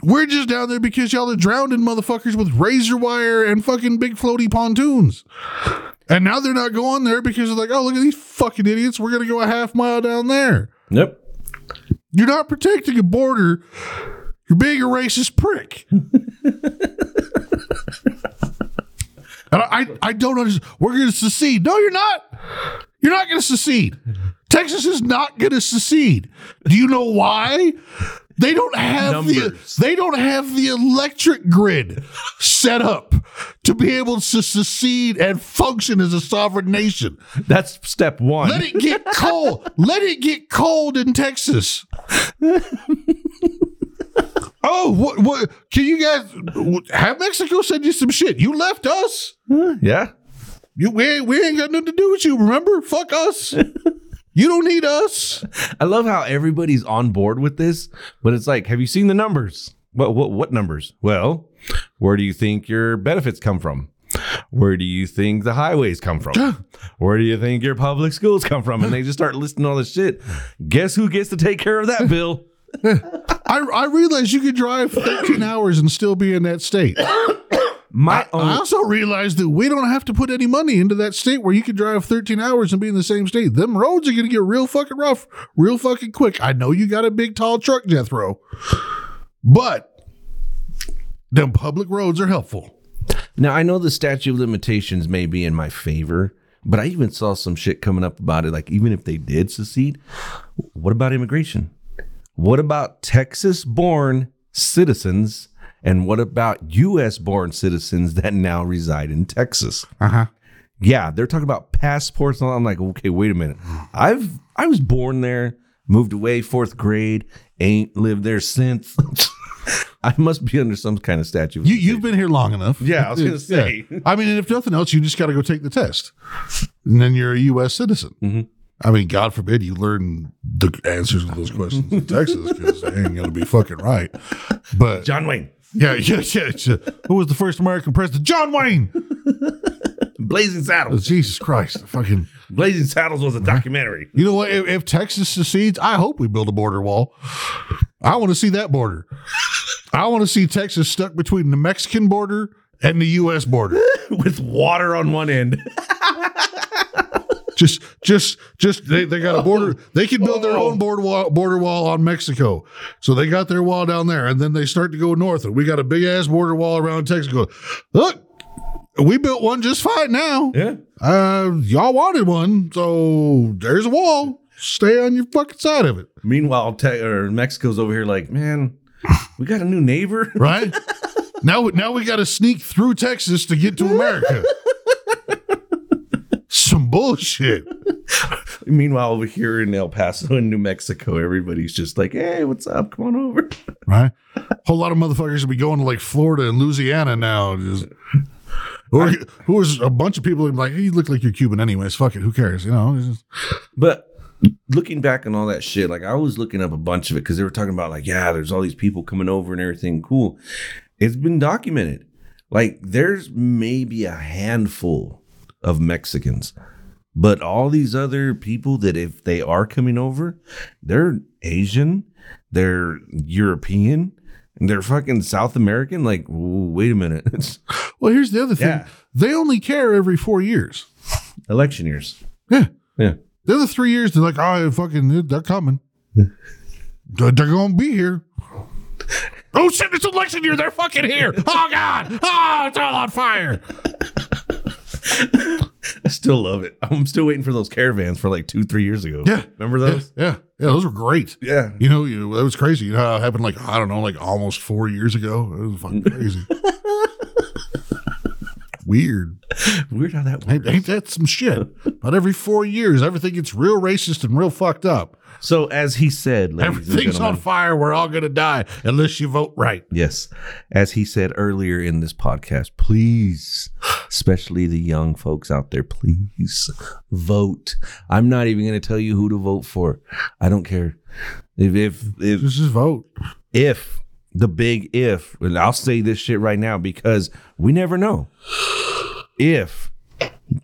We're just down there because y'all are drowning motherfuckers with razor wire and fucking big floaty pontoons. And now they're not going there because they're like, oh, look at these fucking idiots. We're going to go a half mile down there. Yep. You're not protecting a border. You're being a racist prick. and I, I, don't understand. We're going to secede. No, you're not. You're not going to secede. Texas is not going to secede. Do you know why? They don't have Numbers. the they don't have the electric grid set up to be able to secede and function as a sovereign nation. That's step one. Let it get cold. Let it get cold in Texas. oh, what? What? Can you guys have Mexico send you some shit? You left us. yeah. You we ain't, we ain't got nothing to do with you. Remember? Fuck us. You don't need us. I love how everybody's on board with this, but it's like, have you seen the numbers? What what what numbers? Well, where do you think your benefits come from? Where do you think the highways come from? Where do you think your public schools come from? And they just start listing all this shit. Guess who gets to take care of that bill? I I realize you could drive 13 hours and still be in that state. My own I also realized that we don't have to put any money into that state where you can drive 13 hours and be in the same state. Them roads are going to get real fucking rough, real fucking quick. I know you got a big, tall truck, Jethro, but them public roads are helpful. Now I know the statute of limitations may be in my favor, but I even saw some shit coming up about it. Like even if they did secede, what about immigration? What about Texas-born citizens? And what about U.S.-born citizens that now reside in Texas? Uh huh. Yeah, they're talking about passports. And. I'm like, okay, wait a minute. I've I was born there, moved away fourth grade, ain't lived there since. I must be under some kind of statute. You, you've been here long enough. Yeah, I was gonna say. Yeah. I mean, and if nothing else, you just got to go take the test. And then you're a U.S. citizen. Mm-hmm. I mean, God forbid you learn the answers to those questions in Texas because they ain't going to be fucking right. But John Wayne. Yeah, yeah, yeah, yeah. Who was the first American president? John Wayne. Blazing Oh, Saddles. Jesus Christ. Fucking. Blazing Saddles was a documentary. You know what? If, if Texas secedes, I hope we build a border wall. I want to see that border. I want to see Texas stuck between the Mexican border and the U.S. border. With water on one end. Just, just, just. They, they got a border. They can build their own border wall, border wall on Mexico. So they got their wall down there, and then they start to go north, and we got a big ass border wall around Texas. Look, we built one just fine now. Yeah. Uh, y'all wanted one, so there's a wall. Stay on your fucking side of it, Meanwhile, te- or Mexico's over here like, man, we got a new neighbor. right? now, now we got to sneak through Texas to get to America. Some bullshit. Meanwhile, over here in El Paso in New Mexico, everybody's just like, "Hey, what's up? Come on over." right? A whole lot of motherfuckers will be going to like Florida and Louisiana now. Just, or who a bunch of people like, hey, you look like you're Cuban anyways. Fuck it, who cares? You know, just- But looking back on all that shit, like I was looking up a bunch of it because they were talking about like, yeah, there's all these people coming over and everything. Cool. It's been documented. Like there's maybe a handful of Mexicans, but all these other people that if they are coming over, they're Asian, they're European, and they're fucking South American. Like, wait a minute, it's well, here's the other thing: Yeah. they only care every four years. election years. Yeah, Yeah. the other three years, they're like, oh, fucking, they're coming. they're they're gonna be here. Oh shit! It's election year. They're fucking here. Oh god! Oh, it's all on fire. I still love it. I'm still waiting for those caravans for like two, three years ago. Yeah. Remember those? Yeah, yeah, those were great. Yeah. You know, you, that was crazy. You know how it happened like, I don't know, like almost four years ago? It was fucking crazy. Weird. Weird how that works. Ain't, ain't that some shit? But every four years, everything gets real racist and real fucked up. So, as he said, Everything's on fire. We're all going to die unless you vote right. yes, as he said earlier in this podcast, please, especially the young folks out there, please vote. I'm not even going to tell you who to vote for. I don't care. If if if Just just vote. if the big if, and I'll say this shit right now because we never know. If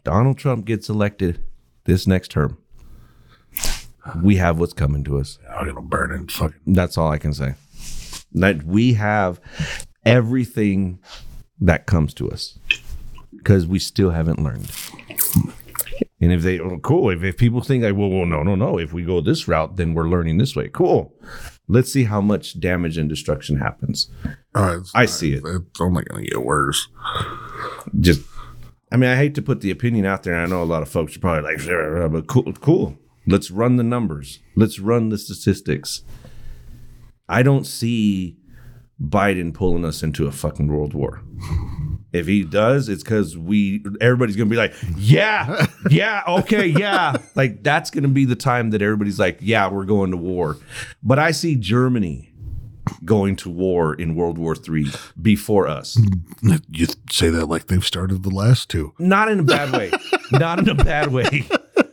Donald Trump gets elected this next term, we have what's coming to us. I'm to burn it. Fucking. That's all I can say. That we have everything that comes to us because we still haven't learned. And if they, oh, cool, if, if people think like, well, well, no, no, no, if we go this route, then we're learning this way. Cool. Let's see how much damage and destruction happens. Uh, I not- see it. It's only going to get worse. Just, I mean, I hate to put the opinion out there. And I know a lot of folks are probably like, "Yeah, but cool, cool. Let's run the numbers. Let's run the statistics. I don't see Biden pulling us into a fucking world war. If he does, it's because we everybody's gonna be like, yeah, yeah, okay, yeah. Like that's gonna be the time that everybody's like, yeah, we're going to war. But I see Germany going to war in World War Three before us. You say that like they've started the last two. Not in a bad way. Not in a bad way.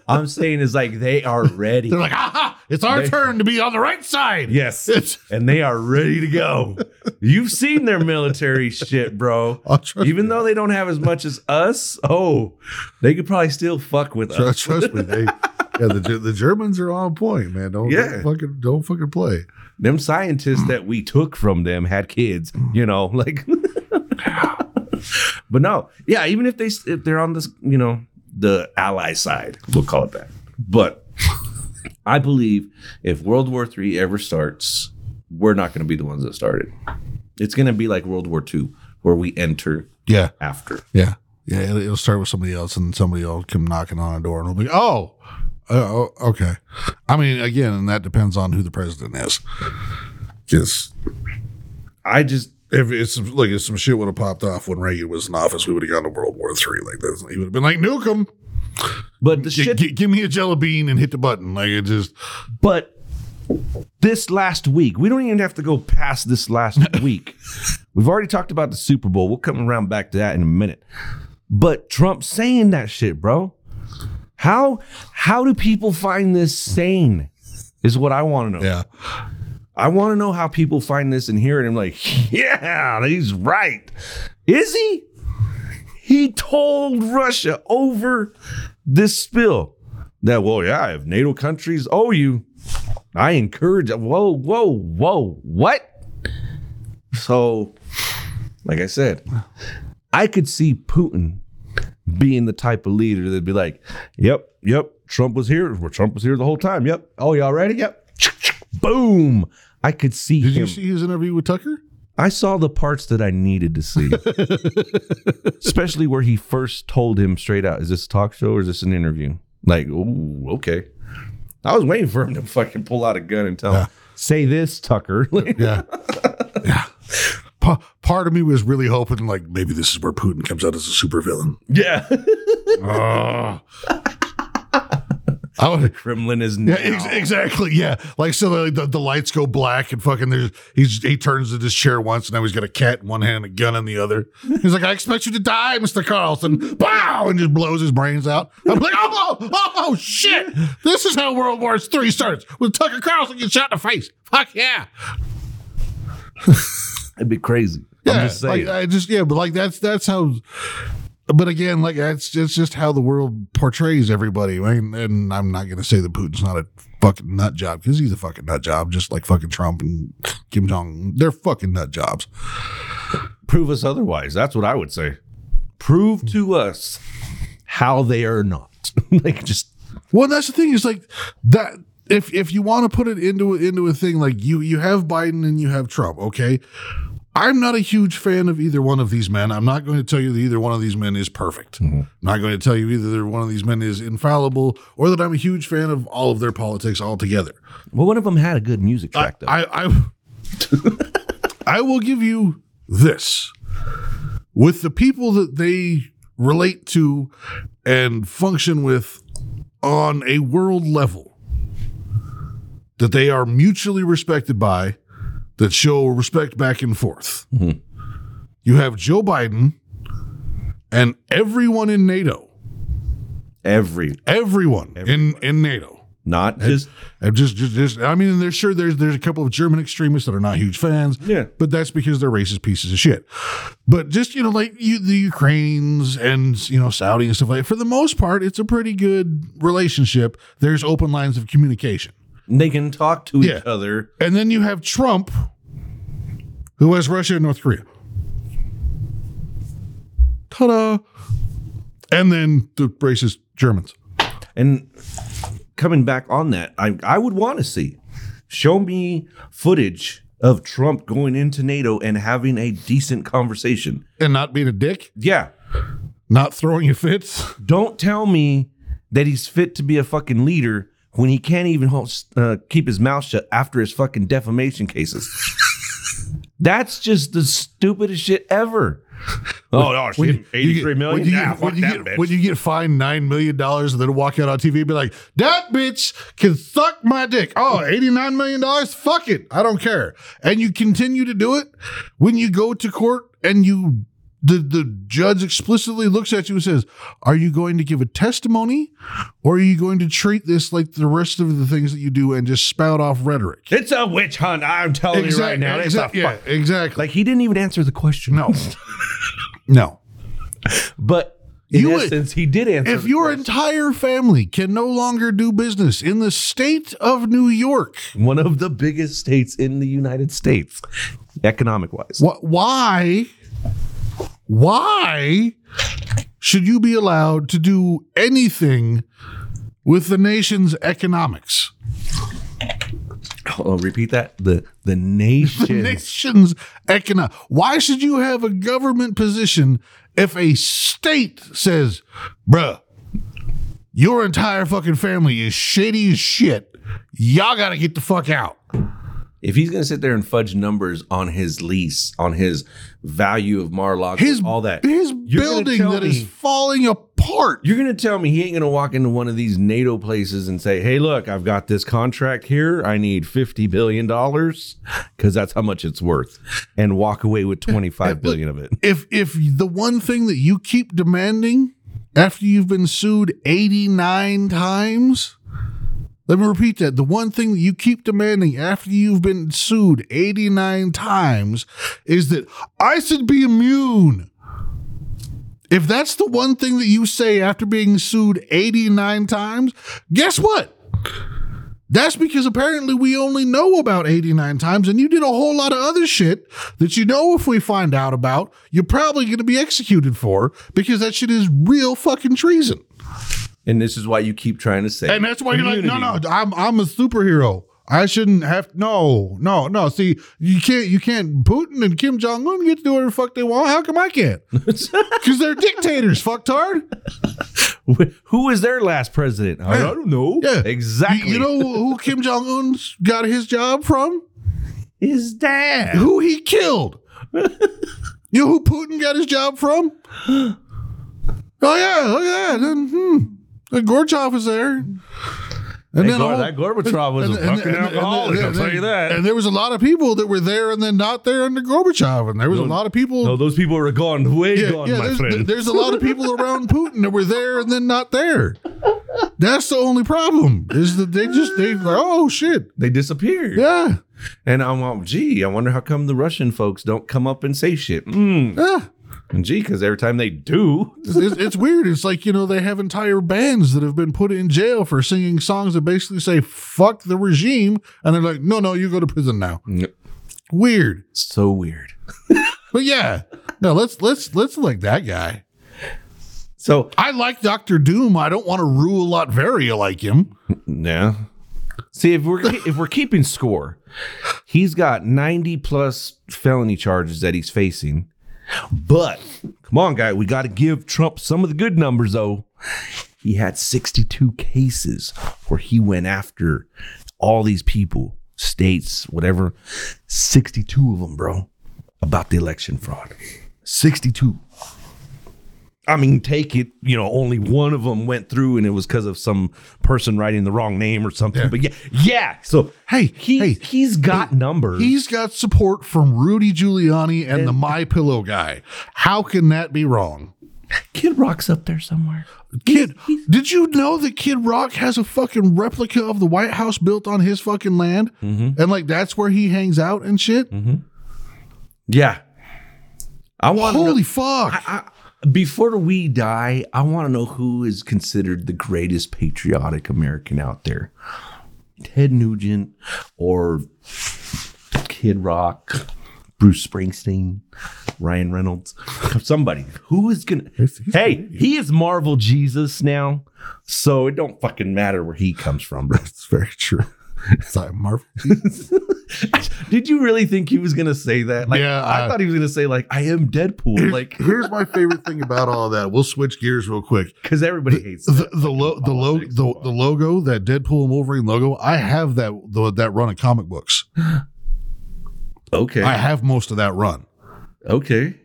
I'm saying is like they are ready. They're like, aha, it's our They- turn to be on the right side. Yes. It's- and they are ready to go. You've seen their military shit, bro. Even me. though they don't have as much as us, oh, they could probably still fuck with us. Trust, trust me, they yeah the the Germans are on point, man. Don't, Yeah. don't fucking don't fucking play. Them scientists that we took from them had kids, you know, like. but no, yeah, even if they if they're on this, you know, the ally side, we'll call it that. But I believe if World War III ever starts, we're not going to be the ones that started. It's going to be like World War II, where we enter Yeah, after. yeah, yeah. It'll, it'll start with somebody else, and somebody will come knocking on a door, and we'll be, oh, uh, oh, okay. I mean, again, and that depends on who the president is. Just I just if it's like if some shit would have popped off when Reagan was in office, we would have gone to World War Three like this. He would have been like, nuke him. but the G- shit g- give me a jello bean and hit the button. Like it just But this last week, we don't even have to go past this last week. We've already talked about the Super Bowl. We'll come around back to that in a minute. But Trump saying that shit, bro. How how do people find this sane? Is what I want to know. yeah. I want to know how people find this and hear it. and I'm like, yeah, he's right. Is he? He told Russia over this spill that, well, yeah, if NATO countries owe you, I encourage. Whoa, whoa, whoa, what? So, like I said, I could see Putin being the type of leader that'd be like, yep, yep, Trump was here. Trump was here the whole time. Yep. Oh, y'all ready? Yep. Boom. I could see Did him. you see his interview with Tucker? I saw the parts that I needed to see, especially where he first told him straight out, "Is this a talk show or is this an interview?" Like, ooh, okay. I was waiting for him to fucking pull out a gun and tell him, "Say this, Tucker." Yeah. yeah. Pa- part of me was really hoping like maybe this is where Putin comes out as a supervillain. yeah. Oh. I would, Kremlin is yeah, now. ex- exactly. Yeah, like so the, the the lights go black and fucking there's he's he turns to his chair once and now he's got a cat in one hand and a gun in the other. He's like, I expect you to die, Mister Carlson. Bow and just blows his brains out. I'm like, oh, oh, oh, oh shit! This is how World War Three starts with Tucker Carlson gets shot in the face. Fuck yeah! It'd be crazy. Yeah, I'm just saying. Like, I just yeah, but like that's that's how. But again, like that's it's just how the world portrays everybody. And I'm not gonna say that Putin's not a fucking nut job because he's a fucking nut job, just like fucking Trump and Kim Jong. They're fucking nut jobs. Prove us otherwise. That's what I would say. Prove to us how they are not. like just Well, that's the thing is like that. If if you want to put it into into a thing like you you have Biden and you have Trump, okay. I'm not a huge fan of either one of these men. I'm not going to tell you that either one of these men is perfect. I'm not going to tell you either one of these men is infallible or that I'm a huge fan of all of their politics altogether. well, one of them had a good music track though. I I, I will give you this. With the people that they relate to and function with on a world level, that they are mutually respected by, that show respect back and forth. Mm-hmm. You have Joe Biden and everyone in NATO, Every everyone in, in NATO. not just And just, just, just, I mean, there's sure there's there's a couple of German extremists that are not huge fans. Yeah. but that's because they're racist pieces of shit. But just you know, like you, the Ukrainians and you know Saudi and stuff like. that, For the most part, it's a pretty good relationship. There's open lines of communication, they can talk to Yeah. each other. and then you have Trump, who has Russia and North Korea. Ta-da! And then the racist Germans. And coming back on that, I I would want to see show me footage of Trump going into NATO and having a decent conversation. And not being a dick, Yeah. not throwing you fits. Don't tell me that he's fit to be a fucking leader when he can't even hold, uh, keep his mouth shut after his fucking defamation cases. That's just the stupidest shit ever. Oh no, When you- eighty get- million. When you, Yeah, get, when, you get, when you get fined nine million dollars and then walk out on TV and be like, "That bitch can suck my dick." Oh, 89 million dollars. Fuck it, I don't care. And you continue to do it when you go to court and you. The, the judge explicitly looks at you and says, Are you going to give a testimony or are you going to treat this like the rest of the things that you do and just spout off rhetoric? it's a witch hunt. I'm telling you right now. It's a exact- yeah, exactly. Like he didn't even answer the question. no. no. But in You would- essence, he did answer. If your question. entire family can no longer do business in the state of New York, one of the biggest states in the United States, economic wise, wh- why, why should you be allowed to do anything with the nation's economics? I'll repeat that: the the nation. Nation's economic. Why should you have a government position if a state says, bruh, your entire fucking family is shady as shit. Y'all got to get the fuck out. If he's gonna sit there and fudge numbers on his lease, on his value of Mar-a-Lago, his all that, his building that is me- falling apart. You're gonna tell me he ain't gonna walk into one of these NATO places and say, "Hey, look, I've got this contract here. I need fifty billion dollars because that's how much it's worth," and walk away with twenty five billion of it. if if the one thing that you keep demanding after you've been sued 89 times let me repeat that. The one thing that you keep demanding after you've been sued 89 times is that I should be immune. If that's the one thing that you say after being sued 89 times guess what? That's because apparently we only know about 89 times, and you did a whole lot of other shit that you know if we find out about, you're probably going to be executed for because that shit is real fucking treason. And this is why you keep trying to say, And that's why you're like, no, no, I'm I'm a superhero. I shouldn't have no, no, no. See, you can't you can't Putin and Kim Jong Un get to do whatever the fuck they want. How come I can't? Because they're dictators, fucktard. Who was their last president? I, don't know. Yeah. exactly. You, you know who Kim Jong Un got his job from? his dad. Who he killed. you know who Putin got his job from? Oh yeah, look at that. Hmm. And Gorbachev was there. And Hey, Gor- that Gorbachev was a fucking alcoholic, I'll tell you that. And there was a lot of people that were there and then not there under Gorbachev, and there was a lot of people. No, those people are gone, way yeah, gone, yeah, my there's, friend. there's a lot of people around Putin that were there and then not there. That's the only problem. Is that they just they like, oh shit, they disappeared. yeah, And I'm like, gee, I wonder how come the Russian folks don't come up and say shit. Mm. yeah. And gee, because every time they do, It's, it's- it's weird. It's like you know they have entire bands that have been put in jail for singing songs that basically say "fuck the regime," and they're like, "No, no, you go to prison now." Weird, so weird. but yeah, no, let's let's let's like that guy. So I like Doctor Doom. I don't want to rule Latveria like him. yeah. See, if we're if we're keeping score, he's got 90 plus felony charges that he's facing. But come on, guy, we got to give Trump some of the good numbers though. He had 62 cases where he went after all these people, states, whatever. 62 of them, bro, about the election fraud. 62. I mean, take it, you know, only one of them went through and it was because of some person writing the wrong name or something. But yeah, yeah. So, Hey, he, hey, he's got numbers. He's got support from Rudy Giuliani and, the My Pillow guy. How can that be wrong? Kid Rock's up there somewhere. Kid, did you know that Kid Rock has a fucking replica of the White House built on his fucking land? Mm-hmm. And like that's where he hangs out and shit? Mm-hmm. Yeah. I want Holy fuck. I, before we die, I want to know who is considered the greatest patriotic American out there. Ted Nugent or Kid Rock, Bruce Springsteen, Ryan Reynolds, somebody who is gonna. hey, he is Marvel Jesus now, so it don't fucking matter where he comes from, bro. That's very true. Sorry, Marvel. Did you really think he was gonna say that? Like, Yeah, I I- thought he was gonna say like, "I am Deadpool," like Here's my favorite thing about all that. We'll switch gears real quick. because everybody hates The the lo- the, lo- the the logo, that Deadpool and Wolverine logo, I have that the, that run of comic books. Okay, I have most of that run. okay.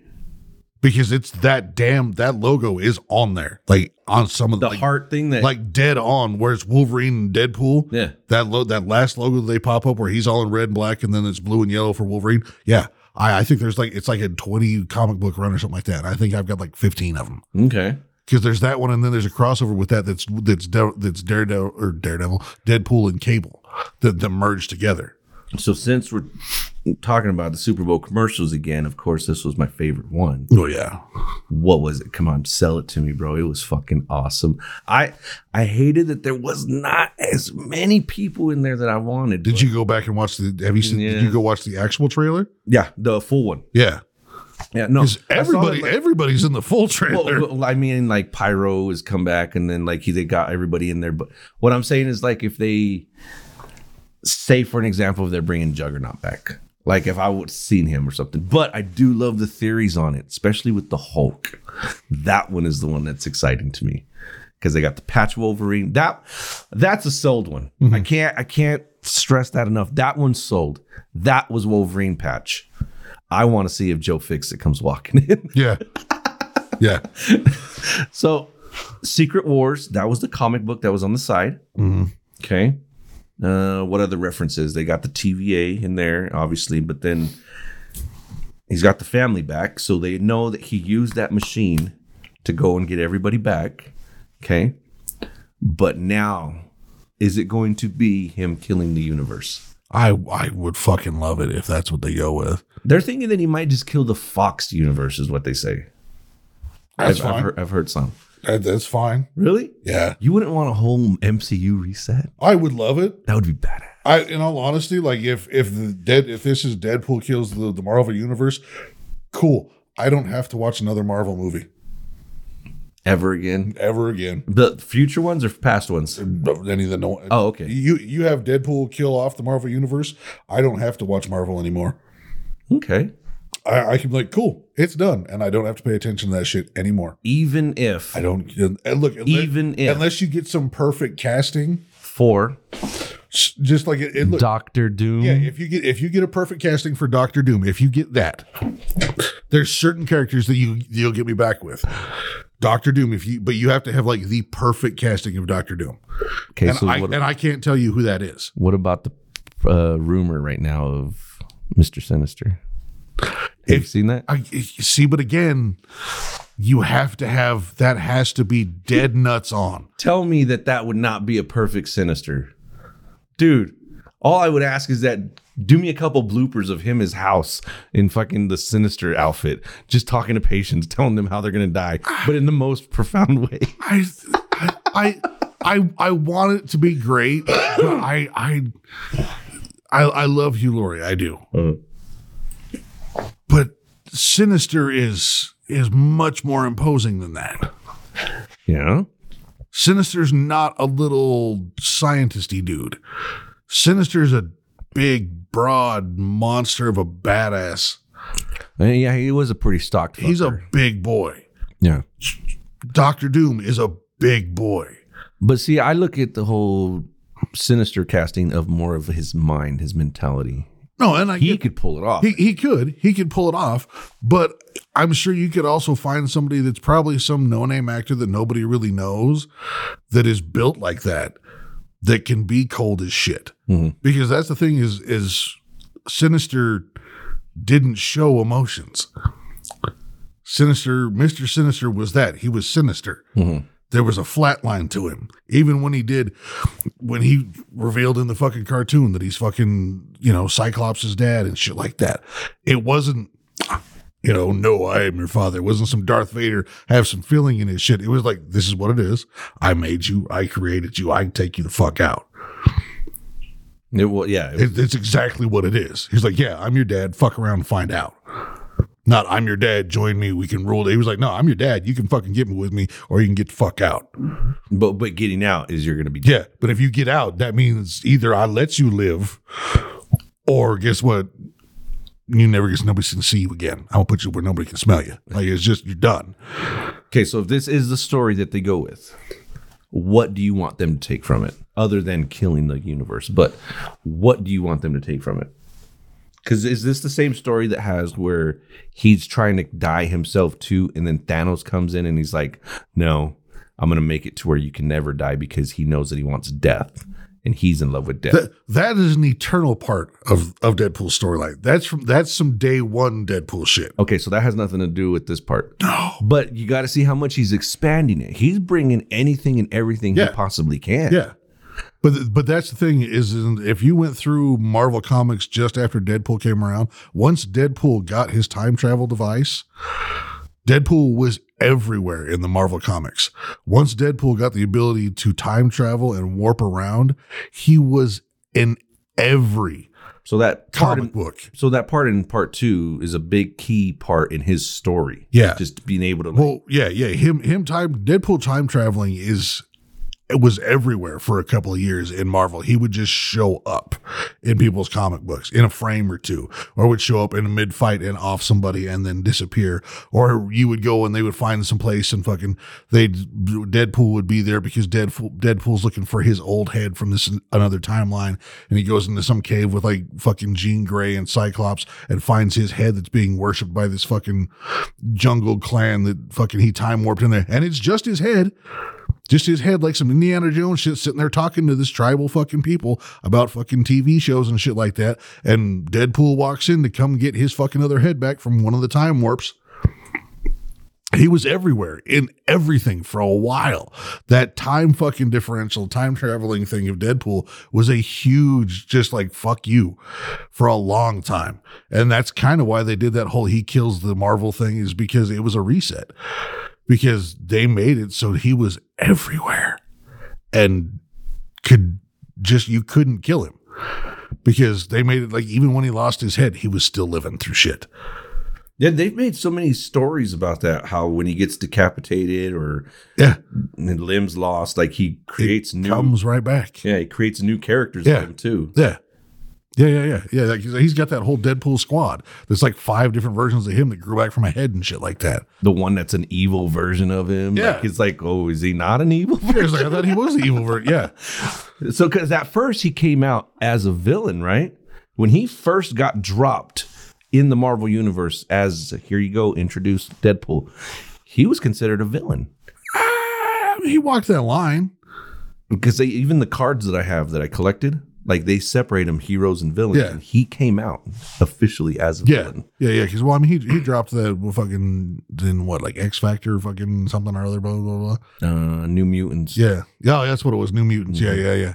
because it's that damn that logo is on there, like on some of The like, heart thing that like dead on, where it's Wolverine and Deadpool. Yeah. that lo- that last logo that they pop up where he's all in red and black, and then it's blue and yellow for Wolverine. Yeah, I, I think there's like it's like a twenty comic book run or something like that. I think I've got like fifteen of them okay. because there's that one, and then there's a crossover with that that's that's De- that's Daredevil or Daredevil, Deadpool and Cable that that merge together. So since we're talking about the Super Bowl commercials again, of course, this was my favorite one. Oh yeah, What was it? Come on, sell it to me, bro. It was fucking awesome. I I hated that there was not as many people in there that I wanted. did but- you go back and watch the? Have you seen? Did you go watch the actual trailer? Yeah, the full one. Yeah. Yeah, no. Because I saw everybody, like- everybody's in the full trailer. Well, well, I mean, like Pyro has come back, and then like he they got everybody in there. But what I'm saying is, like, if they say, for an example, if they're bringing Juggernaut back, like if I would seen him or something. But I do love the theories on it, especially with the Hulk. That one is the one that's exciting to me because they got the patch Wolverine. That that's a sold one. Mm-hmm. I can't I can't stress that enough. That one's sold. That was Wolverine patch. I want to see if Joe Fixit comes walking in. yeah. Yeah. So, Secret Wars, that was the comic book that was on the side. Mm-hmm. Okay. Uh, what other references? They got the TVA in there, obviously, but then he's got the family back. So they know that he used that machine to go and get everybody back. Okay. But now, is it going to be him killing the universe? I I would fucking love it if that's what they go with. They're thinking that he might just kill the Fox universe, is what they say. That's I've, I've heard, I've heard some. That- that's fine. Really? Yeah. You wouldn't want a whole MCU reset? I would love it. That would be badass. I in all honesty, like if if the dead if this is Deadpool kills the, the Marvel universe, cool. I don't have to watch another Marvel movie Ever again? ever again. The future ones or past ones? Any of the no Oh, okay. You you have Deadpool kill off the Marvel universe. I don't have to watch Marvel anymore. Okay. I, I can be like, cool, it's done, and I don't have to pay attention to that shit anymore. Even if I don't and look unless, Even if- unless you get some perfect casting, for just like it, it look, Doctor Doom, yeah. If you get if you get a perfect casting for Doctor Doom, if you get that, there's certain characters that you you'll get me back with. Doctor Doom. If you, but you have to have like the perfect casting of Doctor Doom, Okay, and so I what, and I can't tell you who that is. what about the uh, rumor right now of Mister Sinister? Have you seen that? I see, but again, you have to have that has to be dead nuts on. Tell me that that would not be a perfect Sinister, dude. All I would ask is that do me a couple bloopers of him his house in fucking the Sinister outfit, just talking to patients, telling them how they're gonna die, but in the most profound way. I, I, I, I want it to be great, but I, I, I, I love Hugh Laurie. I do, uh-huh. But Sinister is is much more imposing than that. Yeah. Sinister's not a little scientisty dude. Sinister's a big, broad monster of a badass. Uh, Yeah, he was a pretty stocked. He's a big boy. yeah. Doctor Doom is a big boy. But see, I look at the whole sinister casting of more of his mind, his mentality. No, and I He get- could pull it off. He, he could. He could pull it off. But I'm sure you could also find somebody that's probably some no name actor that nobody really knows that is built like that, that can be cold as shit. Mm-hmm. Because that's the thing is, is Sinister didn't show emotions. Sinister, Mr. Sinister was that. He was sinister. Mm-hmm. There was a flat line to him. Even when he did, when he revealed in the fucking cartoon that he's fucking, you know, Cyclops' dad and shit like that. It wasn't, you know, no, I am your father. It wasn't some Darth Vader have some feeling in his shit. It was like, this is what it is. I made you. I created you. I can take you the fuck out. It wa- yeah. It, it's exactly what it is. He's like, yeah, I'm your dad. Fuck around and find out. Not, I'm your dad. Join me. We can rule. He was like, no, I'm your dad. You can fucking get me with me, or you can get the fuck out. but but getting out is you're gonna be Yeah, but if you get out, that means either I let you live, or guess what? You never get nobody can see you again. I'm gonna put you where nobody can smell you. Like it's just you're done. Okay, so if this is the story that they go with, what do you want them to take from it other than killing the universe? But what do you want them to take from it? Because is this the same story that has where he's trying to die himself too, and then Thanos comes in and he's like, "No, I'm gonna make it to where you can never die," because he knows that he wants death, and he's in love with death. That, that is an eternal part of of Deadpool's storyline. That's from that's some day one Deadpool shit. Okay, so that has nothing to do with this part. No. But you got to see how much he's expanding it. He's bringing anything and everything Yeah. he possibly can. Yeah. But but that's the thing is, if you went through Marvel Comics just after Deadpool came around, once Deadpool got his time travel device, Deadpool was everywhere in the Marvel Comics. Once Deadpool got the ability to time travel and warp around, he was in every So that comic in, book. so that part in part two is a big key part in his story. Yeah. Just being able to like, Well, yeah, yeah. Him him time Deadpool time traveling is was everywhere for a couple of years in Marvel. He would just show up in people's comic books in a frame or two, or would show up in a mid fight and off somebody and then disappear. Or you would go and they would find some place and fucking they Deadpool would be there because Deadpool Deadpool's looking for his old head from this another timeline, and he goes into some cave with like fucking Jean Grey and Cyclops and finds his head that's being worshipped by this fucking jungle clan that fucking he time warped in there, and it's just his head. Just his head, like some Indiana Jones shit, sitting there talking to this tribal fucking people about fucking TV shows and shit like that. And Deadpool walks in to come get his fucking other head back from one of the time warps. He was everywhere in everything for a while. That time fucking differential, time traveling thing of Deadpool was a huge, just like fuck you for a long time. And that's kind of why they did that whole he kills the Marvel thing, is because it was a reset. Because they made it so he was everywhere and could just, you couldn't kill him. Because they made it like even when he lost his head, he was still living through shit. yeah, they've made so many stories about that. How when he gets decapitated or Yeah. limbs lost, like he creates new. Comes right back. yeah, he creates new characters Yeah. him too. Yeah. Yeah, yeah, yeah, yeah. Like, he's got that whole Deadpool squad. There's like five different versions of him that grew back from a head and shit like that. The one that's an evil version of him. Yeah. Like, it's like, oh, is he not an evil Yeah, like, I thought he was the evil version. Yeah, So, because at first he came out as a villain, right? When he first got dropped in the Marvel Universe as here you go, introduce Deadpool, he was considered a villain I he walked that line. because they even the cards that I have that I collected, like they separate him heroes and villains. Yeah. And he came out officially as a Yeah, villain. yeah, yeah. Because well, I mean, he he dropped that fucking in what like X Factor, fucking something or other, blah blah blah. Uh, New Mutants. Yeah, yeah, that's what it was. New Mutants. Yeah, yeah, yeah.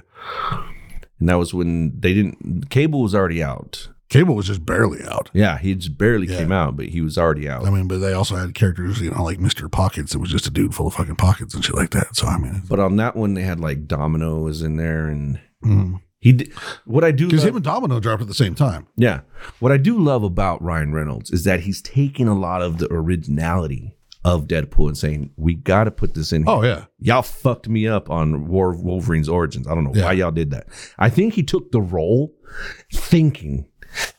And that was when they didn't. Cable was already out. Cable was just barely out. Yeah, he just barely Yeah. came out, but he was already out. I mean, but they also had characters, you know, like Mister Pockets. It was just a dude full of fucking pockets and shit like that. So I mean, but on that one, they had like Domino was in there, and because he did what I do. love- him and Domino dropped at the same time. Yeah. What I do love about Ryan Reynolds is that he's taking a lot of the originality of Deadpool and saying, we got to put this in here. Oh yeah, Y'all fucked me up on War of Wolverine's origins. I don't know Yeah. why y'all did that. I think he took the role thinking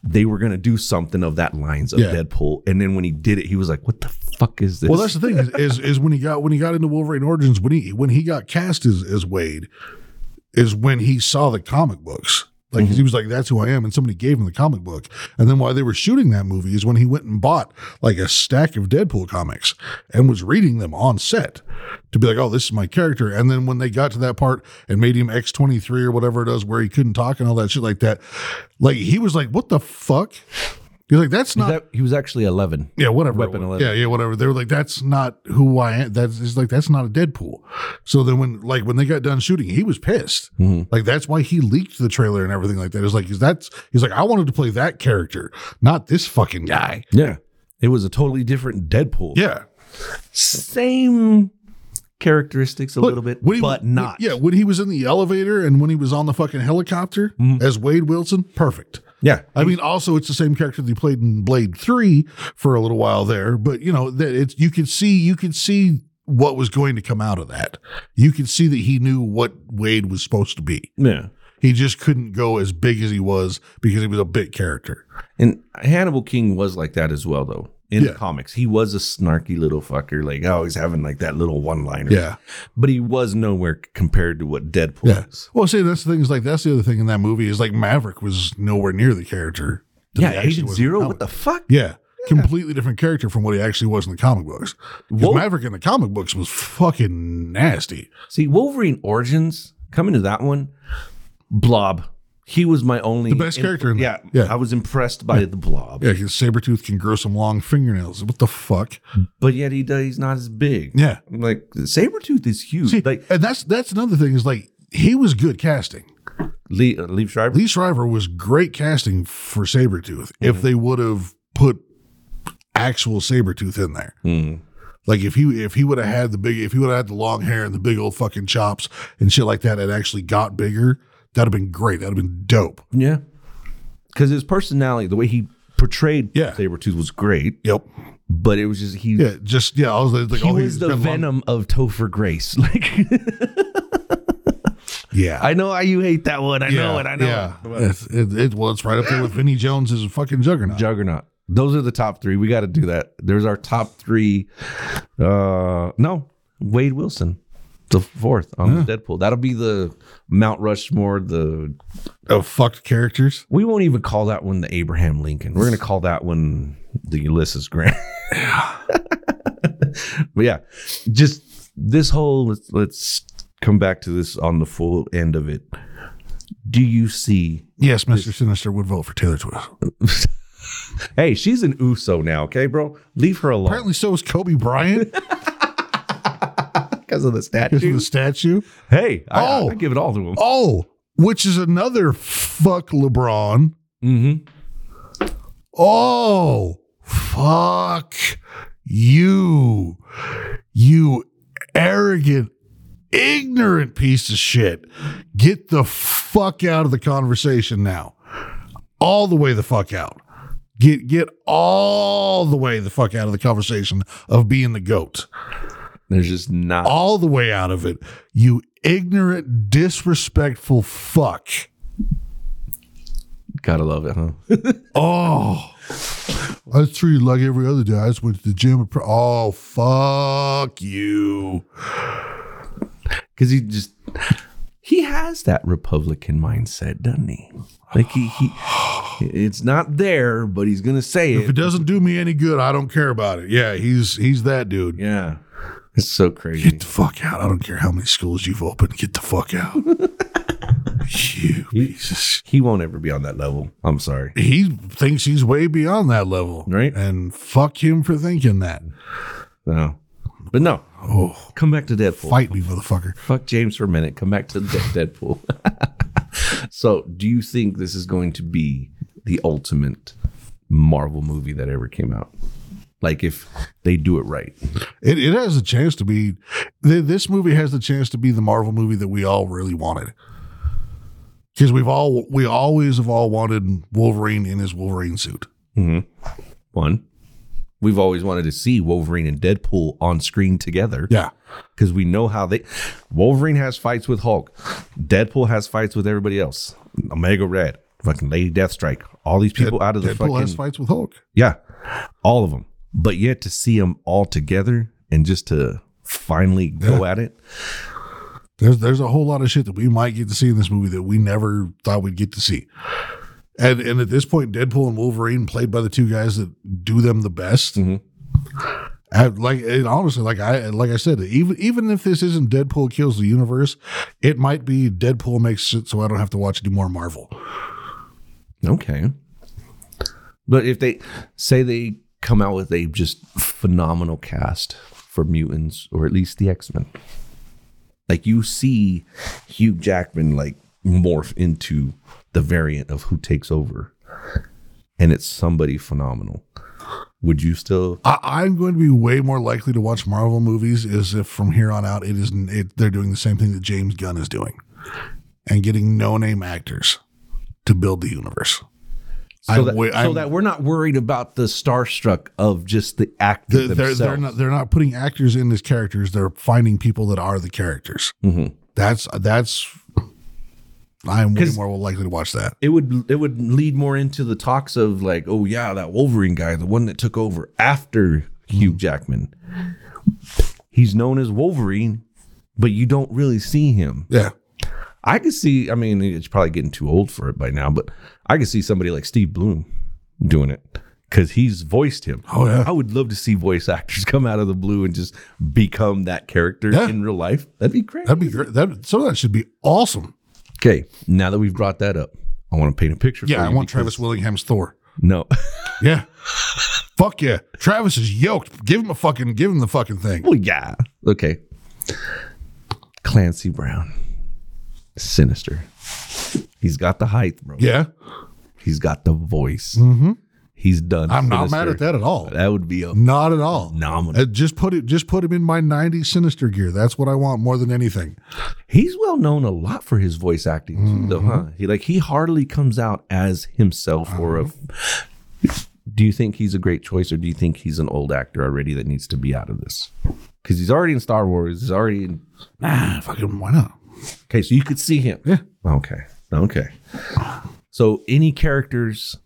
they were going to do something of that lines of Yeah. Deadpool. And then when he did it, he was like, what the fuck is this? Well, that's the thing is, is is when he got when he got into Wolverine Origins when he when he got cast as as Wade is when he saw the comic books. Like 'cause he mm-hmm. was like, "That's who I am," and somebody gave him the comic book. And then while they were shooting that movie, is when he went and bought like a stack of Deadpool comics and was reading them on set to be like, "Oh, this is my character." And then when they got to that part and made him X twenty three or whatever it is, where he couldn't talk and all that shit like that, like he was like, "What the fuck?" He's like, "That's not." That- he was actually 11. Yeah, whatever. Weapon 11. Yeah, yeah, whatever. They were like, that's not who I am. That's like that's not a Deadpool. So then when like when they got done shooting, he was pissed. Like that's why he leaked the trailer and everything like that. It's like is that's he's like I wanted to play that character, not this fucking guy. Yeah. It was a totally different Deadpool. Yeah, Same characteristics a little bit, he- but not. Yeah, when he was in the elevator and when he was on the fucking helicopter Mm-hmm. as Wade Wilson, perfect. Yeah. I mean, also it's the same character that he played in Blade Three for a little while there, but you know that it's you could see you could see what was going to come out of that. You could see that he knew what Wade was supposed to be. Yeah. He just couldn't go as big as he was because he was a big character. And Hannibal King was like that as well, though. In Yeah. the comics, he was a snarky little fucker, like oh, he's having like that little one liner. Yeah. But he was nowhere compared to what Deadpool Yeah. is. Well, see, that's the thing is like that's the other thing in that movie is like Maverick was nowhere near the character. Yeah, Agent Zero, what the fuck? Yeah. Completely different character from what he actually was in the comic books. Whoa. Maverick in the comic books was fucking nasty. See, Wolverine Origins, coming to that one, Blob. He was my only The best character in yeah, that. Yeah. I was impressed by the Blob, Yeah, his Sabretooth can grow some long fingernails. What the fuck? but yet he does, he's not as big. Yeah. I'm like Sabretooth is huge. See, like and that's that's another thing is like he was good casting. Lee, uh, Lee Schreiber. Lee Schreiber was great casting for Sabretooth if they would have put actual Sabretooth in there. Like if he if he would have had the big if he would have had the long hair and the big old fucking chops and shit like that, it actually got bigger. That'd have been great. That'd have been dope. Yeah. Because his personality, the way he portrayed Yeah. Sabretooth was great, Yep. but it was just he Yeah. Just yeah. I was like, he oh, was he's the been long- venom of Topher Grace. Like Yeah. I know how you hate that one. I know it. I know Yeah. it. It's, it, it, well, it's right up there with Vinnie Jones as a fucking juggernaut. Juggernaut. Those are the top three. We got to do that. There's our top three. Uh no, Wade Wilson, the fourth on Deadpool. That'll be the Mount Rushmore. The of fucked characters. we won't even call that one the Abraham Lincoln. We're gonna call that one the Ulysses Grant. but yeah, just this whole let's, let's come back to this on the full end of it. Do you see? Yes, Mr. Sinister would vote for Taylor Swift. Hey, she's an USO now, okay, bro. Leave her alone Apparently, so is Kobe Bryant because of the because statue. of the statue. Hey, I, Oh. I give it all to him. Oh, which is another fuck LeBron. Mm-hmm. Oh, fuck you. You arrogant, ignorant piece of shit. Get the fuck out of the conversation now. All the way the fuck out. Get get all the way the fuck out of the conversation of being the goat. There's just not. All the way out of it. You ignorant, disrespectful fuck. Gotta love it, huh? Oh, I treated like every other day. I just went to the gym. And pr- oh, fuck you. Because he just he has that Republican mindset, doesn't he? Like he he It's not there, but he's gonna say If it If it. doesn't do me any good, I don't care about it. Yeah, he's he's that dude. Yeah, it's so crazy. Get the fuck out. I don't care how many schools you've opened. Get the fuck out. you pieces. He won't ever be on that level. I'm sorry. He thinks he's way beyond that level. Right. And fuck him for thinking that. No, but no. Oh, Come back to Deadpool. fight me, motherfucker. Fuck James for a minute. Come back to Deadpool. so, do you think this is going to be the ultimate Marvel movie that ever came out? Like, if they do it right, It, it has a chance to be. th- This movie has the chance to be the Marvel movie that we all really wanted. Because we've all we always have all wanted Wolverine in his Wolverine suit. Mm-hmm. one, we've always wanted to see Wolverine and Deadpool on screen together. Yeah. because we know how they. Wolverine has fights with Hulk. Deadpool has fights with everybody else. Omega Red, fucking Lady Deathstrike, all these people out of the Deadpool fucking has fights with Hulk. yeah, all of them. But yet to see them all together and just to finally go at it, There's there's a whole lot of shit that we might get to see in this movie that we never thought we'd get to see. And and at this point, Deadpool and Wolverine, played by the two guys that do them the best. Mhm. And like and honestly, like I like I said, even even if this isn't Deadpool kills the universe, it might be Deadpool makes it so I don't have to watch any more Marvel. okay. But if they say they come out with a just phenomenal cast for mutants or at least the X Men, like you see Hugh Jackman like morph into the variant of who takes over, and it's somebody phenomenal. Would you still? I, I'm going to be way more likely to watch Marvel movies as if from here on out it is it, they're doing the same thing that James Gunn is doing, and getting no name actors to build the universe. So, that, way- so that we're not worried about the starstruck of just the actor They're, they're, themselves. they're not they're not putting actors in as characters. They're finding people that are the characters. Mhm. That's that's. I'm way more likely to watch that. it would it would lead more into the talks of like, oh yeah, that Wolverine guy, the one that took over after Hugh Jackman. He's known as Wolverine, but you don't really see him. Yeah, I could see. I mean, it's probably getting too old for it by now, but I could see somebody like Steve Blum doing it because he's voiced him. Oh, yeah. I would love to see voice actors come out of the blue and just become that character Yeah. in real life. That'd be great. that'd be great. That some of that should be awesome. okay. Now that we've brought that up, I want to paint a picture. For Yeah, I want Travis Willingham's Thor. No. Yeah, fuck yeah. Travis is yoked. Give him a fucking give him the fucking thing. Well, yeah. Okay. Clancy Brown. Sinister. He's got the height, bro. Yeah, He's got the voice. Mm-hmm. He's done. I'm not mad at that at all. That would be a Not at all. phenomenal. Uh, just put it. Just put him in my '90s Sinister gear. That's what I want more than anything. He's well known a lot for his voice acting too, though, huh? Mm-hmm. He like he hardly comes out as himself or a. Do you think he's a great choice, or do you think he's an old actor already that needs to be out of this? Because he's already in Star Wars. He's already in. Ah, fucking why not? Okay, so you could see him. Yeah. Okay. Okay. So any characters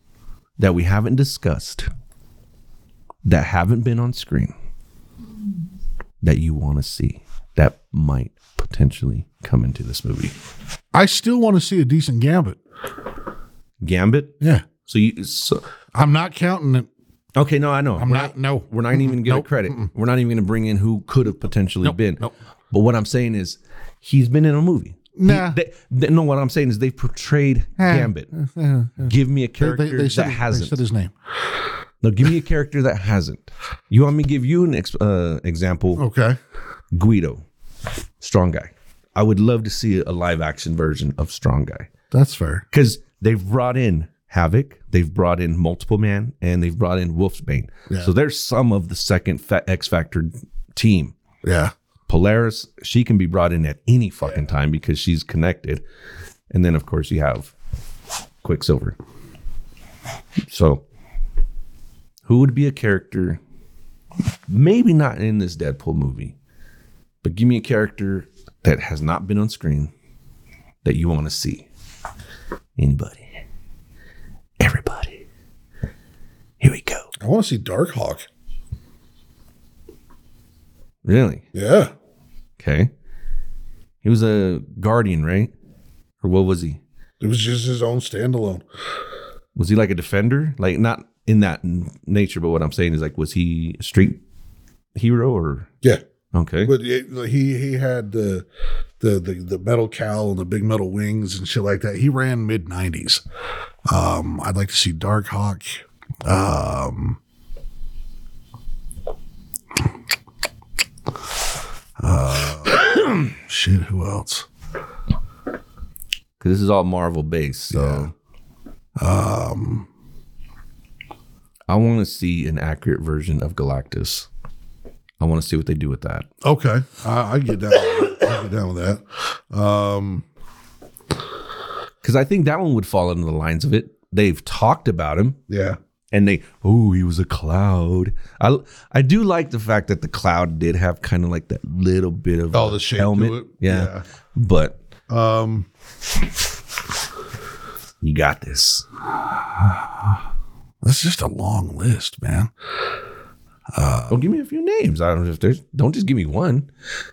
that we haven't discussed that haven't been on screen that you want to see that might potentially come into this movie. I still want to see a decent Gambit. Gambit. Yeah, So you so I'm not counting it. okay, no, I know. I'm we're not. No, we're not even gonna give Nope. it credit. We're not even gonna bring in who could have potentially Nope. been. Nope. But what I'm saying is he's been in a movie. He- Nah. they- they- no, what I'm saying is they've portrayed Eh. Gambit. Give me a character they, that hasn't. They said his name. No, give me a character that hasn't. You want me to give you an ex- uh, example? Okay. Guido, strong guy. I would love to see a live action version of Strong Guy That's fair. because they've brought in Havoc, they've brought in Multiple Man, and they've brought in Wolfsbane. Yeah. So there's some of the second X Factor team. Yeah. Polaris, she can be brought in at any fucking time because she's connected. And then, of course, you have Quicksilver. So, who would be a character? Maybe not in this Deadpool movie, but give me a character that has not been on screen that you want to see. Anybody? Everybody. Here we go. I want to see Darkhawk. Really? Yeah. Okay. He was a guardian, right? Or what was he? It was just his own standalone. Was he like a defender? Like not in that n- nature, but what I'm saying is like, was he a street hero or Yeah. okay? But it, he he had the, the the the metal cowl and the big metal wings and shit like that. He ran mid nineties. Um, I'd like to see Darkhawk. Um, uh, shit. Who else? Because this is all Marvel based. So, um, I want to see an accurate version of Galactus. I want to see what they do with that. Okay, I, I get down. With that. I get down with that. Um, Because I think that one would fall into the lines of it. They've talked about him, yeah. And they oh he was a cloud. I I do like the fact that the cloud did have kind of like that little bit of Oh, the shape to it? Yeah. Yeah. but Um, you got this. that's just a long list, man. uh well, give me a few names. I don't know if there's. Don't just give me one,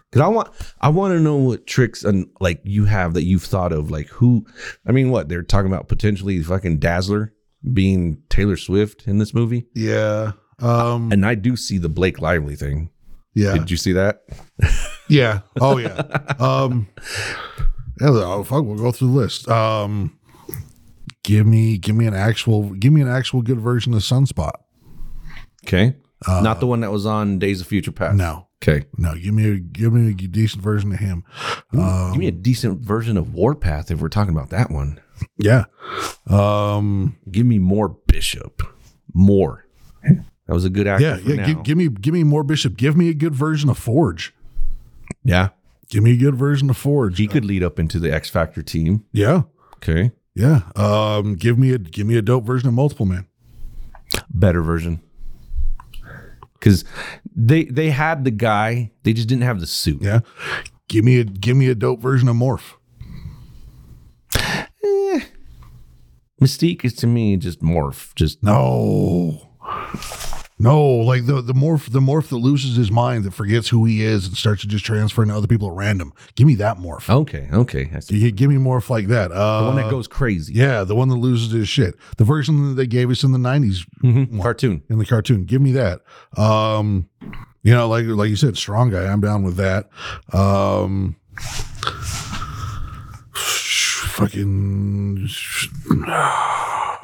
because I want. I want to know what tricks and like you have that you've thought of. Like who? I mean, what they're talking about potentially fucking Dazzler being Taylor Swift in this movie, Yeah. Um, and I do see the Blake Lively thing. yeah. Did you see that? Yeah. Oh yeah. um yeah, oh, fuck, we'll go through the list. Um give me give me an actual give me an actual good version of Sunspot. Okay, not the one that was on Days of Future Past. No. Okay, No, give me a give me a decent version of him. give me a decent version of Warpath if we're talking about that one. Yeah. Um Give me more Bishop, more. That was a good actor. yeah, yeah, give, give me give me more Bishop. Give me a good version of Forge. yeah. Give me a good version of Forge. He could lead up into the X Factor team. yeah. Okay. Yeah. Um give me a give me a dope version of Multiple Man. better version because they they had the guy they just didn't have the suit Yeah. Give me a give me a dope version of Morph. Mystique is to me just morph just No. No, like the the morph the morph that loses his mind that forgets who he is and starts to just transfer into other people at random. Give me that morph. okay okay I see. Give me morph like that. Uh, the one that goes crazy yeah, the one that loses his shit. The version that they gave us in the nineties Mhm. cartoon in the cartoon. Give me that. Um, you know, like like you said, strong guy. I'm down with that. Um, fucking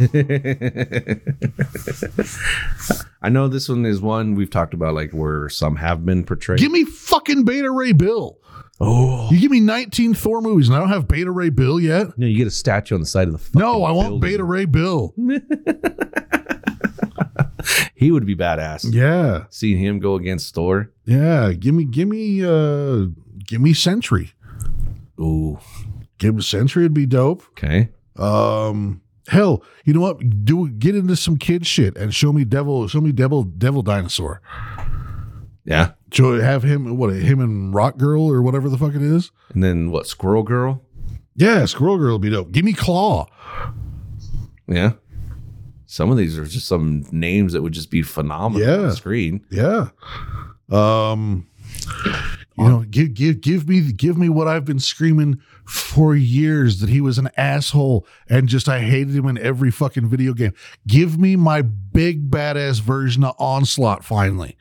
i know this one is one we've talked about like where some have been portrayed give me fucking Beta Ray Bill. oh You give me 19 Thor movies and I don't have Beta Ray Bill yet. no, you get a statue on the side of the fucking No, I want building. Beta Ray Bill. he would be badass Yeah, seeing him go against thor yeah. Give me, give me, uh, give me Sentry. Ooh, Give me Sentry would be dope. okay Um, hell, you know what? Do get into some kid shit and show me Devil, show me Devil, Devil Dinosaur. yeah Show have him what him and Rock Girl or whatever the fuck it is. and then what squirrel girl Yeah, Squirrel Girl would be dope. Give me Claw. Yeah. Some of these are just some names that would just be phenomenal on Yeah. the screen. Yeah. Um you know, give give give me give me what I've been screaming for years that he was an asshole and just I hated him in every fucking video game. Give me my big badass version of Onslaught finally.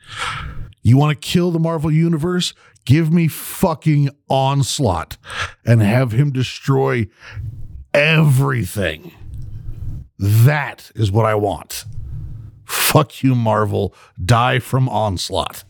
You want to kill the Marvel universe? Give me fucking Onslaught and have him destroy everything. That is what I want. Fuck you, Marvel. Die from Onslaught.